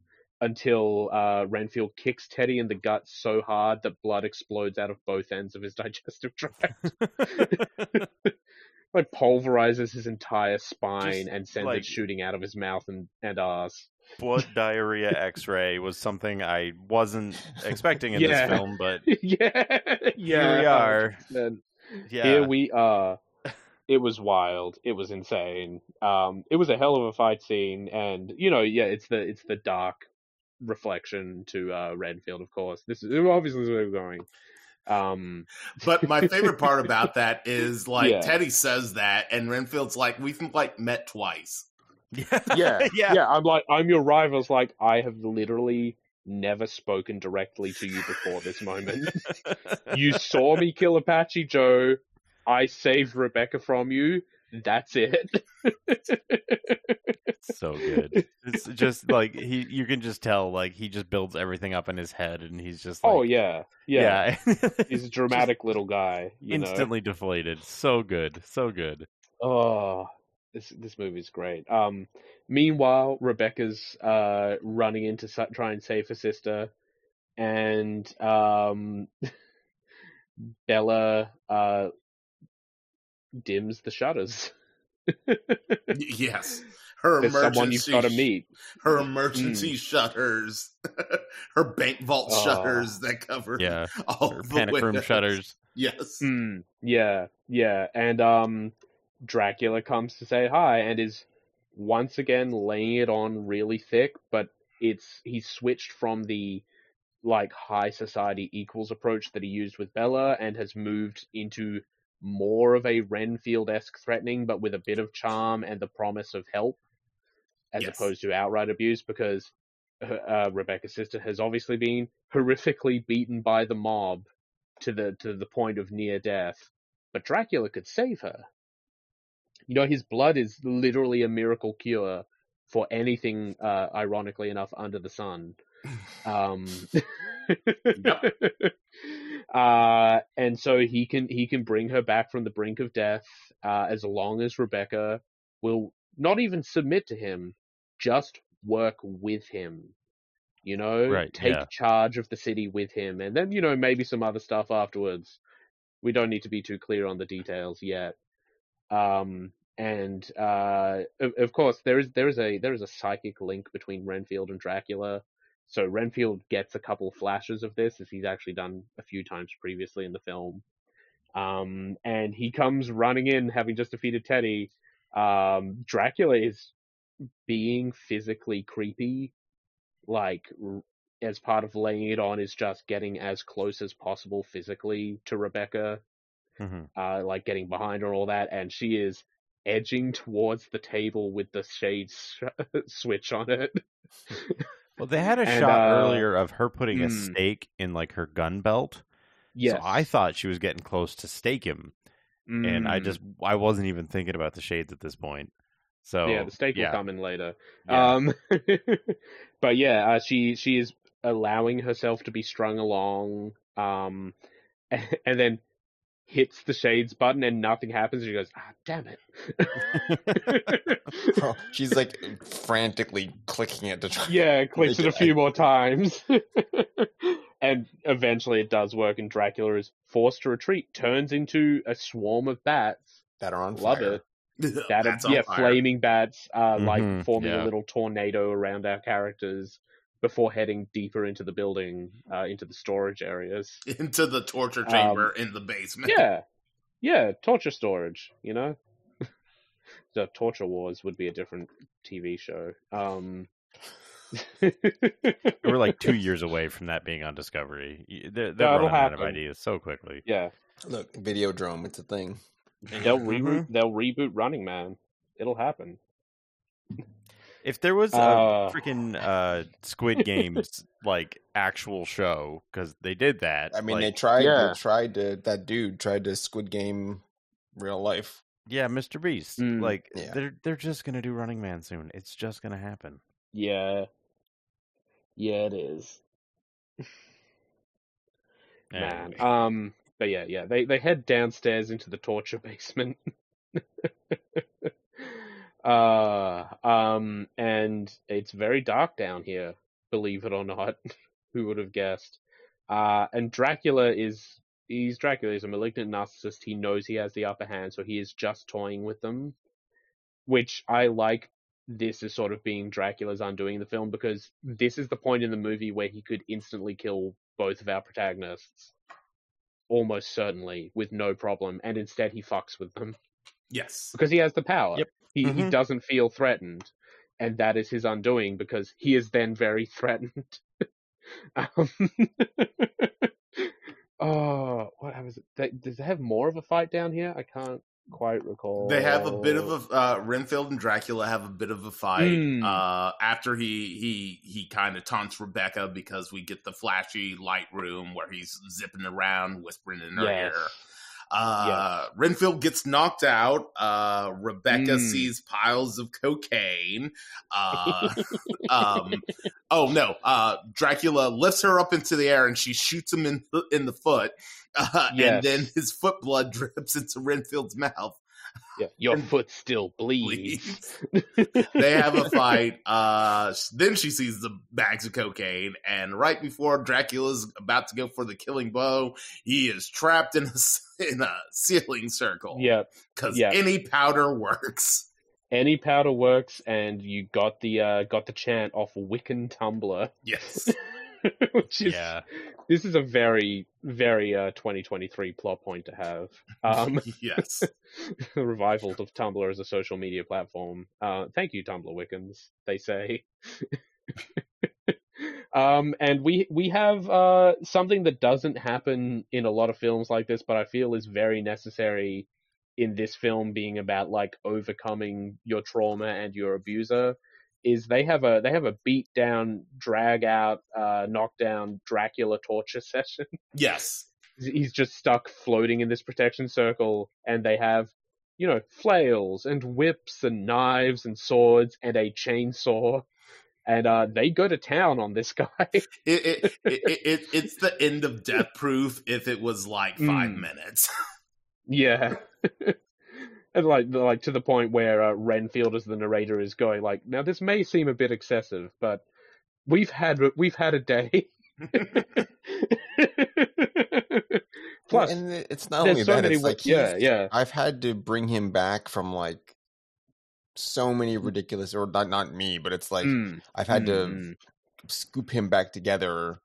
until uh, Renfield kicks Teddy in the gut so hard that blood explodes out of both ends of his digestive tract. like pulverizes his entire spine Just, and sends like- it shooting out of his mouth and, and ass. Blood diarrhea X-ray was something I wasn't expecting in Yeah. this film, but yeah, yeah. here we are. 100%. Yeah, Here we are. It was wild. It was insane. Um, it was a hell of a fight scene, and you know, yeah, it's the it's the dark reflection to uh, Renfield, of course. This is obviously where we're going. Um, But my favorite part about that is like Yeah. Teddy says that, and Renfield's like, we've like met twice. yeah, yeah, yeah. yeah. I'm like, I'm your rivals. Like, I have literally never spoken directly to you before this moment. you saw me kill Apache Joe. I saved Rebecca from you. That's it. so good. It's just like he, you can just tell, like he just builds everything up in his head, and he's just like, oh yeah, yeah. yeah. He's a dramatic little guy. You know. instantly deflated. So good, so good. Oh, this this movie's great. Um, meanwhile, Rebecca's uh running in to try and save her sister, and um, Bella uh dims the shutters. Yes. Her There's someone you've emergency, got to meet. her emergency shutters, her bank vault Oh. shutters that cover Yeah, all or the panic room shutters. Yes. Mm, yeah, yeah, and um, Dracula comes to say hi and is once again laying it on really thick, but it's he's switched from the like high society equals approach that he used with Bella and has moved into more of a Renfield esque threatening, but with a bit of charm and the promise of help, as Yes. opposed to outright abuse, because uh, Rebecca's sister has obviously been horrifically beaten by the mob to the to the point of near death, but Dracula could save her. You know, his blood is literally a miracle cure for anything, uh, ironically enough, under the sun. Um, uh, and so he can he can bring her back from the brink of death uh, as long as Rebecca will not even submit to him, just work with him. You know, Right, take yeah. charge of the city with him, and then you know maybe some other stuff afterwards. We don't need to be too clear on the details yet. Um, and uh, of, of course, there is there is a there is a psychic link between Renfield and Dracula. So Renfield gets a couple flashes of this, as he's actually done a few times previously in the film. Um, and he comes running in, having just defeated Teddy. Um, Dracula is being physically creepy, like r- as part of laying it on, is just getting as close as possible physically to Rebecca hmm uh, like getting behind her all that, and she is edging towards the table with the shade sh- switch on it. Well, they had a And, shot uh, earlier of her putting a mm. stake in like her gun belt. Yeah, So I thought she was getting close to stake him, and I Mm. just I wasn't even thinking about the shades at this point. So yeah, the stake yeah, will come in later. yeah. Um, but yeah, uh, she she is allowing herself to be strung along, um, and then hits the shades button and nothing happens. She goes, ah, damn it. Oh, She's like frantically clicking it to try. yeah, clicks it a it few more times. and eventually it does work, and Dracula is forced to retreat, turns into a swarm of bats. that are on Love fire. it. That That's are, yeah, fire. flaming bats, uh, like Mhm, forming yeah. a little tornado around our characters before heading deeper into the building, uh, into the storage areas. into the torture Um, chamber in the basement. Yeah, yeah, torture storage. You know, the Torture Wars would be a different TV show. Um, We're like two years away from that being on Discovery. Y- They're, they're Yeah, it'll running out of ideas so quickly. yeah, Look, Videodrome, it's a thing. they'll Mhm. reboot. They'll reboot Running Man. It'll happen. If there was a Uh. freaking uh, Squid Games like actual show, because they did that. I mean, like, they tried. Yeah. They tried to. That dude tried to Squid Game real life. yeah, Mr. Beast. Mm. Like Yeah. they're they're just gonna do Running Man soon. It's just gonna happen. Yeah, yeah, it is. man. Um, but yeah, yeah, they they head downstairs into the torture basement. uh, um, and it's very dark down here. Believe it or not, who would have guessed? Uh, and Dracula is he's Dracula. He's a malignant narcissist. He knows he has the upper hand, so he is just toying with them, which I like. This is sort of being Dracula's undoing in the film because this is the point in the movie where he could instantly kill both of our protagonists almost certainly with no problem and instead he fucks with them Yes. because he has the power Yep. He, he Mhm. doesn't feel threatened and that is his undoing because he is then very threatened um, oh what happens does they have more of a fight down here i can't quite recall They have a bit of a uh, Renfield and Dracula have a bit of a fight Mm. uh, after he he he kind of taunts Rebecca because we get the flashy light room where he's zipping around, whispering in her Yes. ear. Uh, Renfield gets knocked out. Uh, Rebecca Mm. sees piles of cocaine. Uh, um, oh no! Uh, Dracula lifts her up into the air and she shoots him in the, in the foot. Uh, Yes. And then his foot blood drips into Renfield's mouth. Yeah, your and- foot still bleeds they have a fight. Uh, then she sees the bags of cocaine, and right before Dracula's about to go for the killing blow, he is trapped in a in a sealing circle. yeah because yeah. any powder works. any powder works and you got the uh got the chant off wiccan tumblr Yes, which is yeah. this is a very very uh 2023 plot point to have um yes. the revival of tumblr as a social media platform uh thank you tumblr wiccans they say um and we we have uh something that doesn't happen in a lot of films like this but i feel is very necessary in this film being about like overcoming your trauma and your abuser is they have a they have a beat down drag out uh knockdown dracula torture session Yes. he's just stuck floating in this protection circle and they have you know flails and whips and knives and swords and a chainsaw and uh they go to town on this guy It, it, it, it, it it's the end of Death Proof if it was like five Mm. minutes. yeah and like like to the point where uh, renfield as the narrator is going like now this may seem a bit excessive but we've had we've had a day plus and it's not only so that. It's like yeah yeah I've had to bring him back from like so many Mm. ridiculous, or not not me, but it's like Mm, I've had to mm, scoop him back together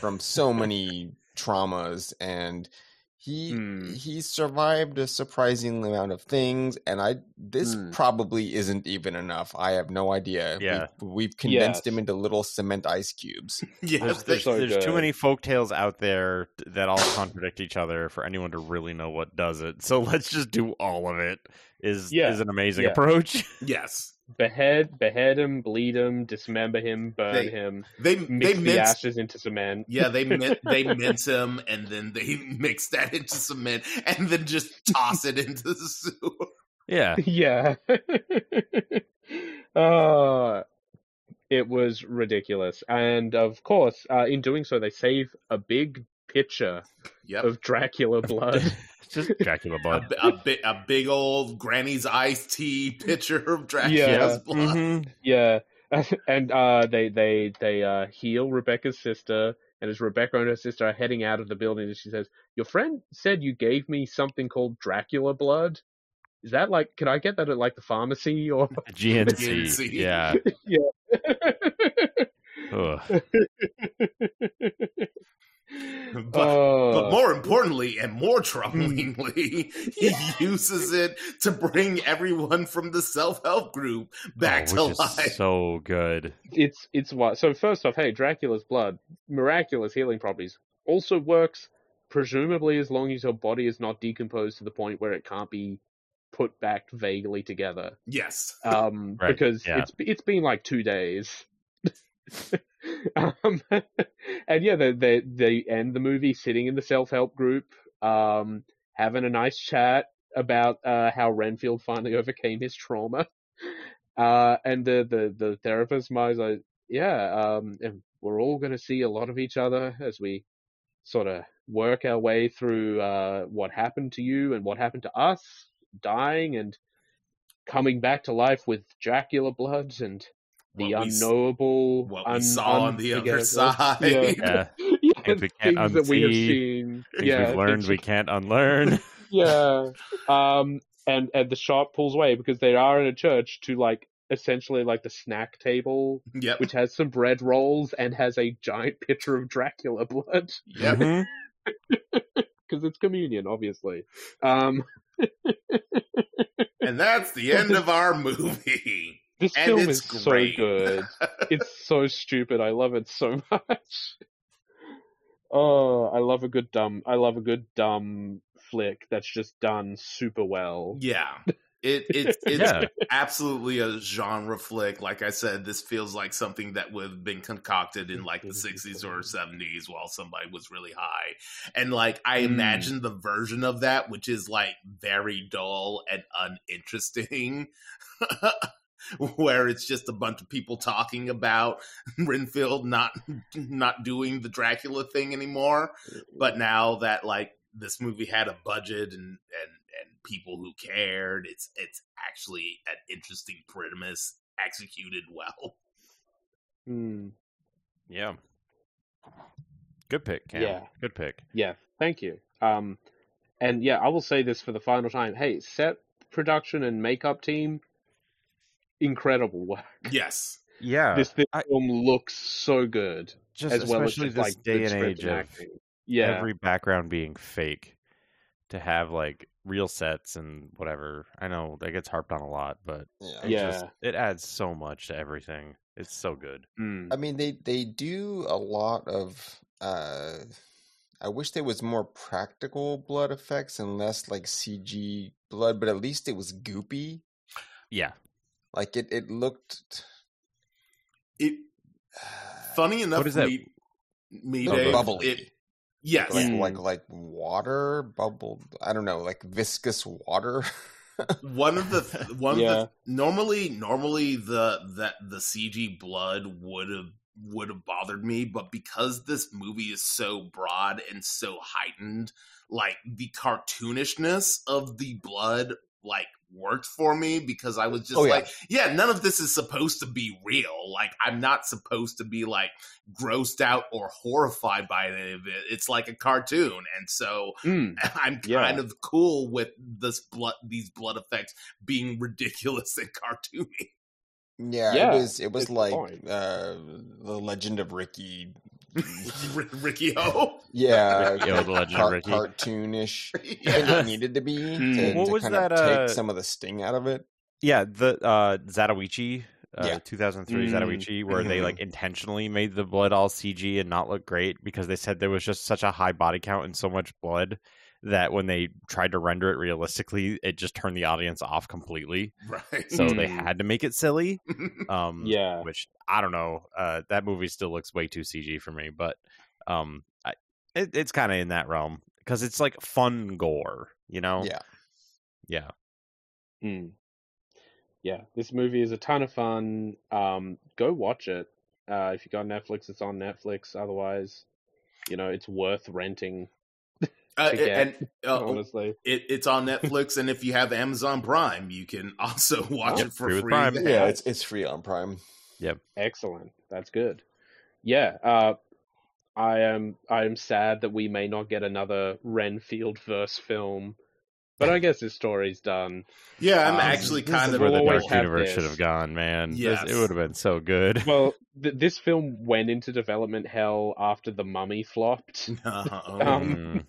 from so many traumas and he Mm. he survived a surprising amount of things and i this Mm. probably isn't even enough i have no idea Yeah. we've, we've condensed him into little cement ice cubes yeah, There's- there's so There's too many folk tales out there that all contradict each other for anyone to really know what does it. So let's just do all of it. Is Yeah. is an amazing Yeah. approach. yes. Behead behead him bleed him dismember him burn They- him They mix they the mince ashes into cement Yeah, they min- they mince him and then they mix that into cement and then just toss it into the sewer. yeah. yeah uh it was ridiculous and of course uh, in doing so they save a big pitcher Yep. of Dracula blood. Just Dracula blood. bi- a, bi- a big old Granny's iced tea pitcher of Dracula's Yeah. blood. Mhm. yeah, and uh, they they they uh, heal Rebecca's sister, and as Rebecca and her sister are heading out of the building, and she says, "Your friend said you gave me something called Dracula blood." Is that like? Can I get that at like the pharmacy or? GNC. GNC. Yeah. Ugh. But, Oh. but more importantly and more troublingly, he uses it to bring everyone from the self help group back Oh, to which life. so good. it's it's what so first off hey dracula's blood miraculous healing properties also works presumably as long as your body is not decomposed to the point where it can't be put back vaguely together yes. um Right, because yeah. it's it's been like two days um and yeah they, they they end the movie sitting in the self-help group um having a nice chat about uh how renfield finally overcame his trauma. Uh and the the the therapist was like yeah um we're all going to see a lot of each other as we sort of work our way through uh what happened to you and what happened to us dying and coming back to life with Dracula bloods and the What we unknowable, what we un- saw on the other unforgettable- side. Yeah, Yeah. yeah, Things we can't things that we have seen. Things yeah, we've learned we can't unlearn. yeah. Um, and and the shop pulls away because they are in a church to like essentially like the snack table, Yep. which has some bread rolls and has a giant pitcher of Dracula blood Yep. Mhm. because it's communion, obviously. Um, And that's the end of our movie. This And film it's is great. so good. it's so stupid. I love it so much. Oh, I love a good dumb. I love a good dumb flick that's just done super well. yeah. It, it it's Yeah. absolutely a genre flick. Like I said, this feels like something that would have been concocted in like the 60s or 70s while somebody was really high. And like I Mm. imagine the version of that, which is like very dull and uninteresting. Where it's just a bunch of people talking about Renfield not not doing the Dracula thing anymore. But now that like this movie had a budget and and and people who cared, it's it's actually an interesting premise executed well. Hmm. Yeah. Good pick, Cam. Yeah. Good pick. Yeah, thank you. Um, and yeah, I will say this for the final time. Hey, set production and makeup team, incredible work. Yes. Yeah. this this I- film looks so good, just as well as especially just this like day and age of acting. Yeah, every background being fake to have like real sets and whatever. I know that gets harped on a lot, but Yeah. it Yeah. just it adds so much to everything. It's so good. Mm. I mean, they they do a lot of. uh I wish there was more practical blood effects and less like CG blood, but at least it was goopy. Yeah. Like it, it looked. It funny enough, is that? me, me looked Dave, bubbly. it yes. like Mm. like like water bubbled. I don't know, like viscous water. one of the one Yeah. of the normally normally the that the CG blood would have would have bothered me, but because this movie is so broad and so heightened, like the cartoonishness of the blood like worked for me because I was just Oh, yeah. like, yeah, none of this is supposed to be real. Like I'm not supposed to be like grossed out or horrified by any of it. It's like a cartoon. And so Mm. I'm kind Yeah. of cool with this blood these blood effects being ridiculous and cartoony. yeah, Yeah, it was. It was like uh the Legend of Ricky. R- Riki-Oh. Yeah, Ricky O, the Legend of car- Ricky. cartoonish. I think yeah. it needed to be to, What to was kind that, of uh, take some of the sting out of it. Yeah, the uh Zatoichi uh, Yeah. 2003 Mm. Zatoichi, where they Mhm. like intentionally made the blood all CG and not look great because they said there was just such a high body count and so much blood that when they tried to render it realistically, it just turned the audience off completely. Right. So they Mm. had to make it silly. Um, Yeah. which I don't know. Uh, that movie still looks way too CG for me, but um, I, it, it's kind of in that realm because it's like fun gore, you know? Yeah, yeah. Mm. Yeah, this movie is a ton of fun. Um, go watch it. Uh, if you got Netflix, it's on Netflix. Otherwise, you know it's worth renting. Uh, to get, and uh, honestly, it, it's on Netflix, and if you have Amazon Prime, you can also watch Oh, it for free with free. Prime. Yeah, it's it's free on Prime. excellent. That's good. Yeah, uh, I am. I am sad that we may not get another Renfield verse film, but I guess his story's done. yeah. I'm Um, actually kind is of where the Dark Universe should have gone, man. This- Yes. it would have been so good. Well, th- this film went into development hell after The Mummy flopped. Uh-oh. Um, Mm.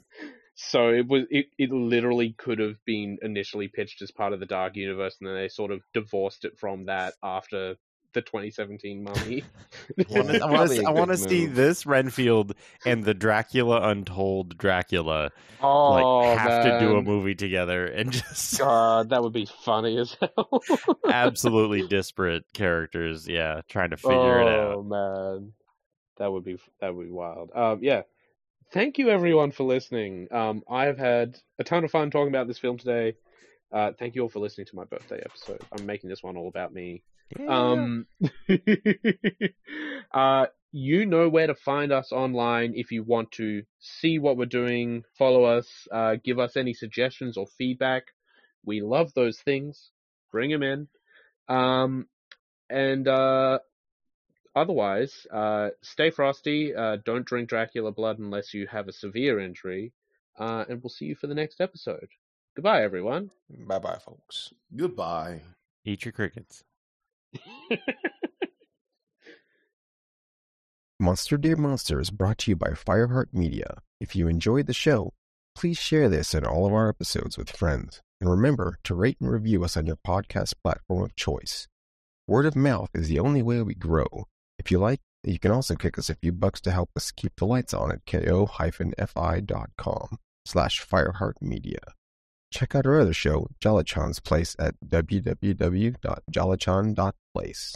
So it was it, it literally could have been initially pitched as part of the Dark Universe, and then they sort of divorced it from that after the 2017 Mummy. I wanna- I Probably want a to. I good want to see this Renfield and the Dracula Untold Dracula oh, like have to do a movie together and just God, that would be funny as hell. absolutely disparate characters. Yeah, trying to figure it out. Oh man, that would be that would be wild. Um, yeah. Thank you everyone for listening. Um, I have had a ton of fun talking about this film today. Uh, thank you all for listening to my birthday episode. I'm making this one all about me. Um, uh, you know where to find us online if you want to see what we're doing, follow us, uh, give us any suggestions or feedback. We love those things. Bring them in. Um, and uh, otherwise, uh, stay frosty. Uh, don't drink Dracula blood unless you have a severe injury. Uh, and we'll see you for the next episode. Goodbye, everyone. Bye bye, folks. Goodbye. Eat your crickets. Monster Dear Monster is brought to you by Fireheart Media. If you enjoyed the show, please share this and all of our episodes with friends. And remember to rate and review us on your podcast platform of choice. Word of mouth is the only way we grow. If you like, you can also kick us a few bucks to help us keep the lights on at ko-fi.com slash Fireheart Media. Check out our other show, Jolachan's Place at www.jolachan.place.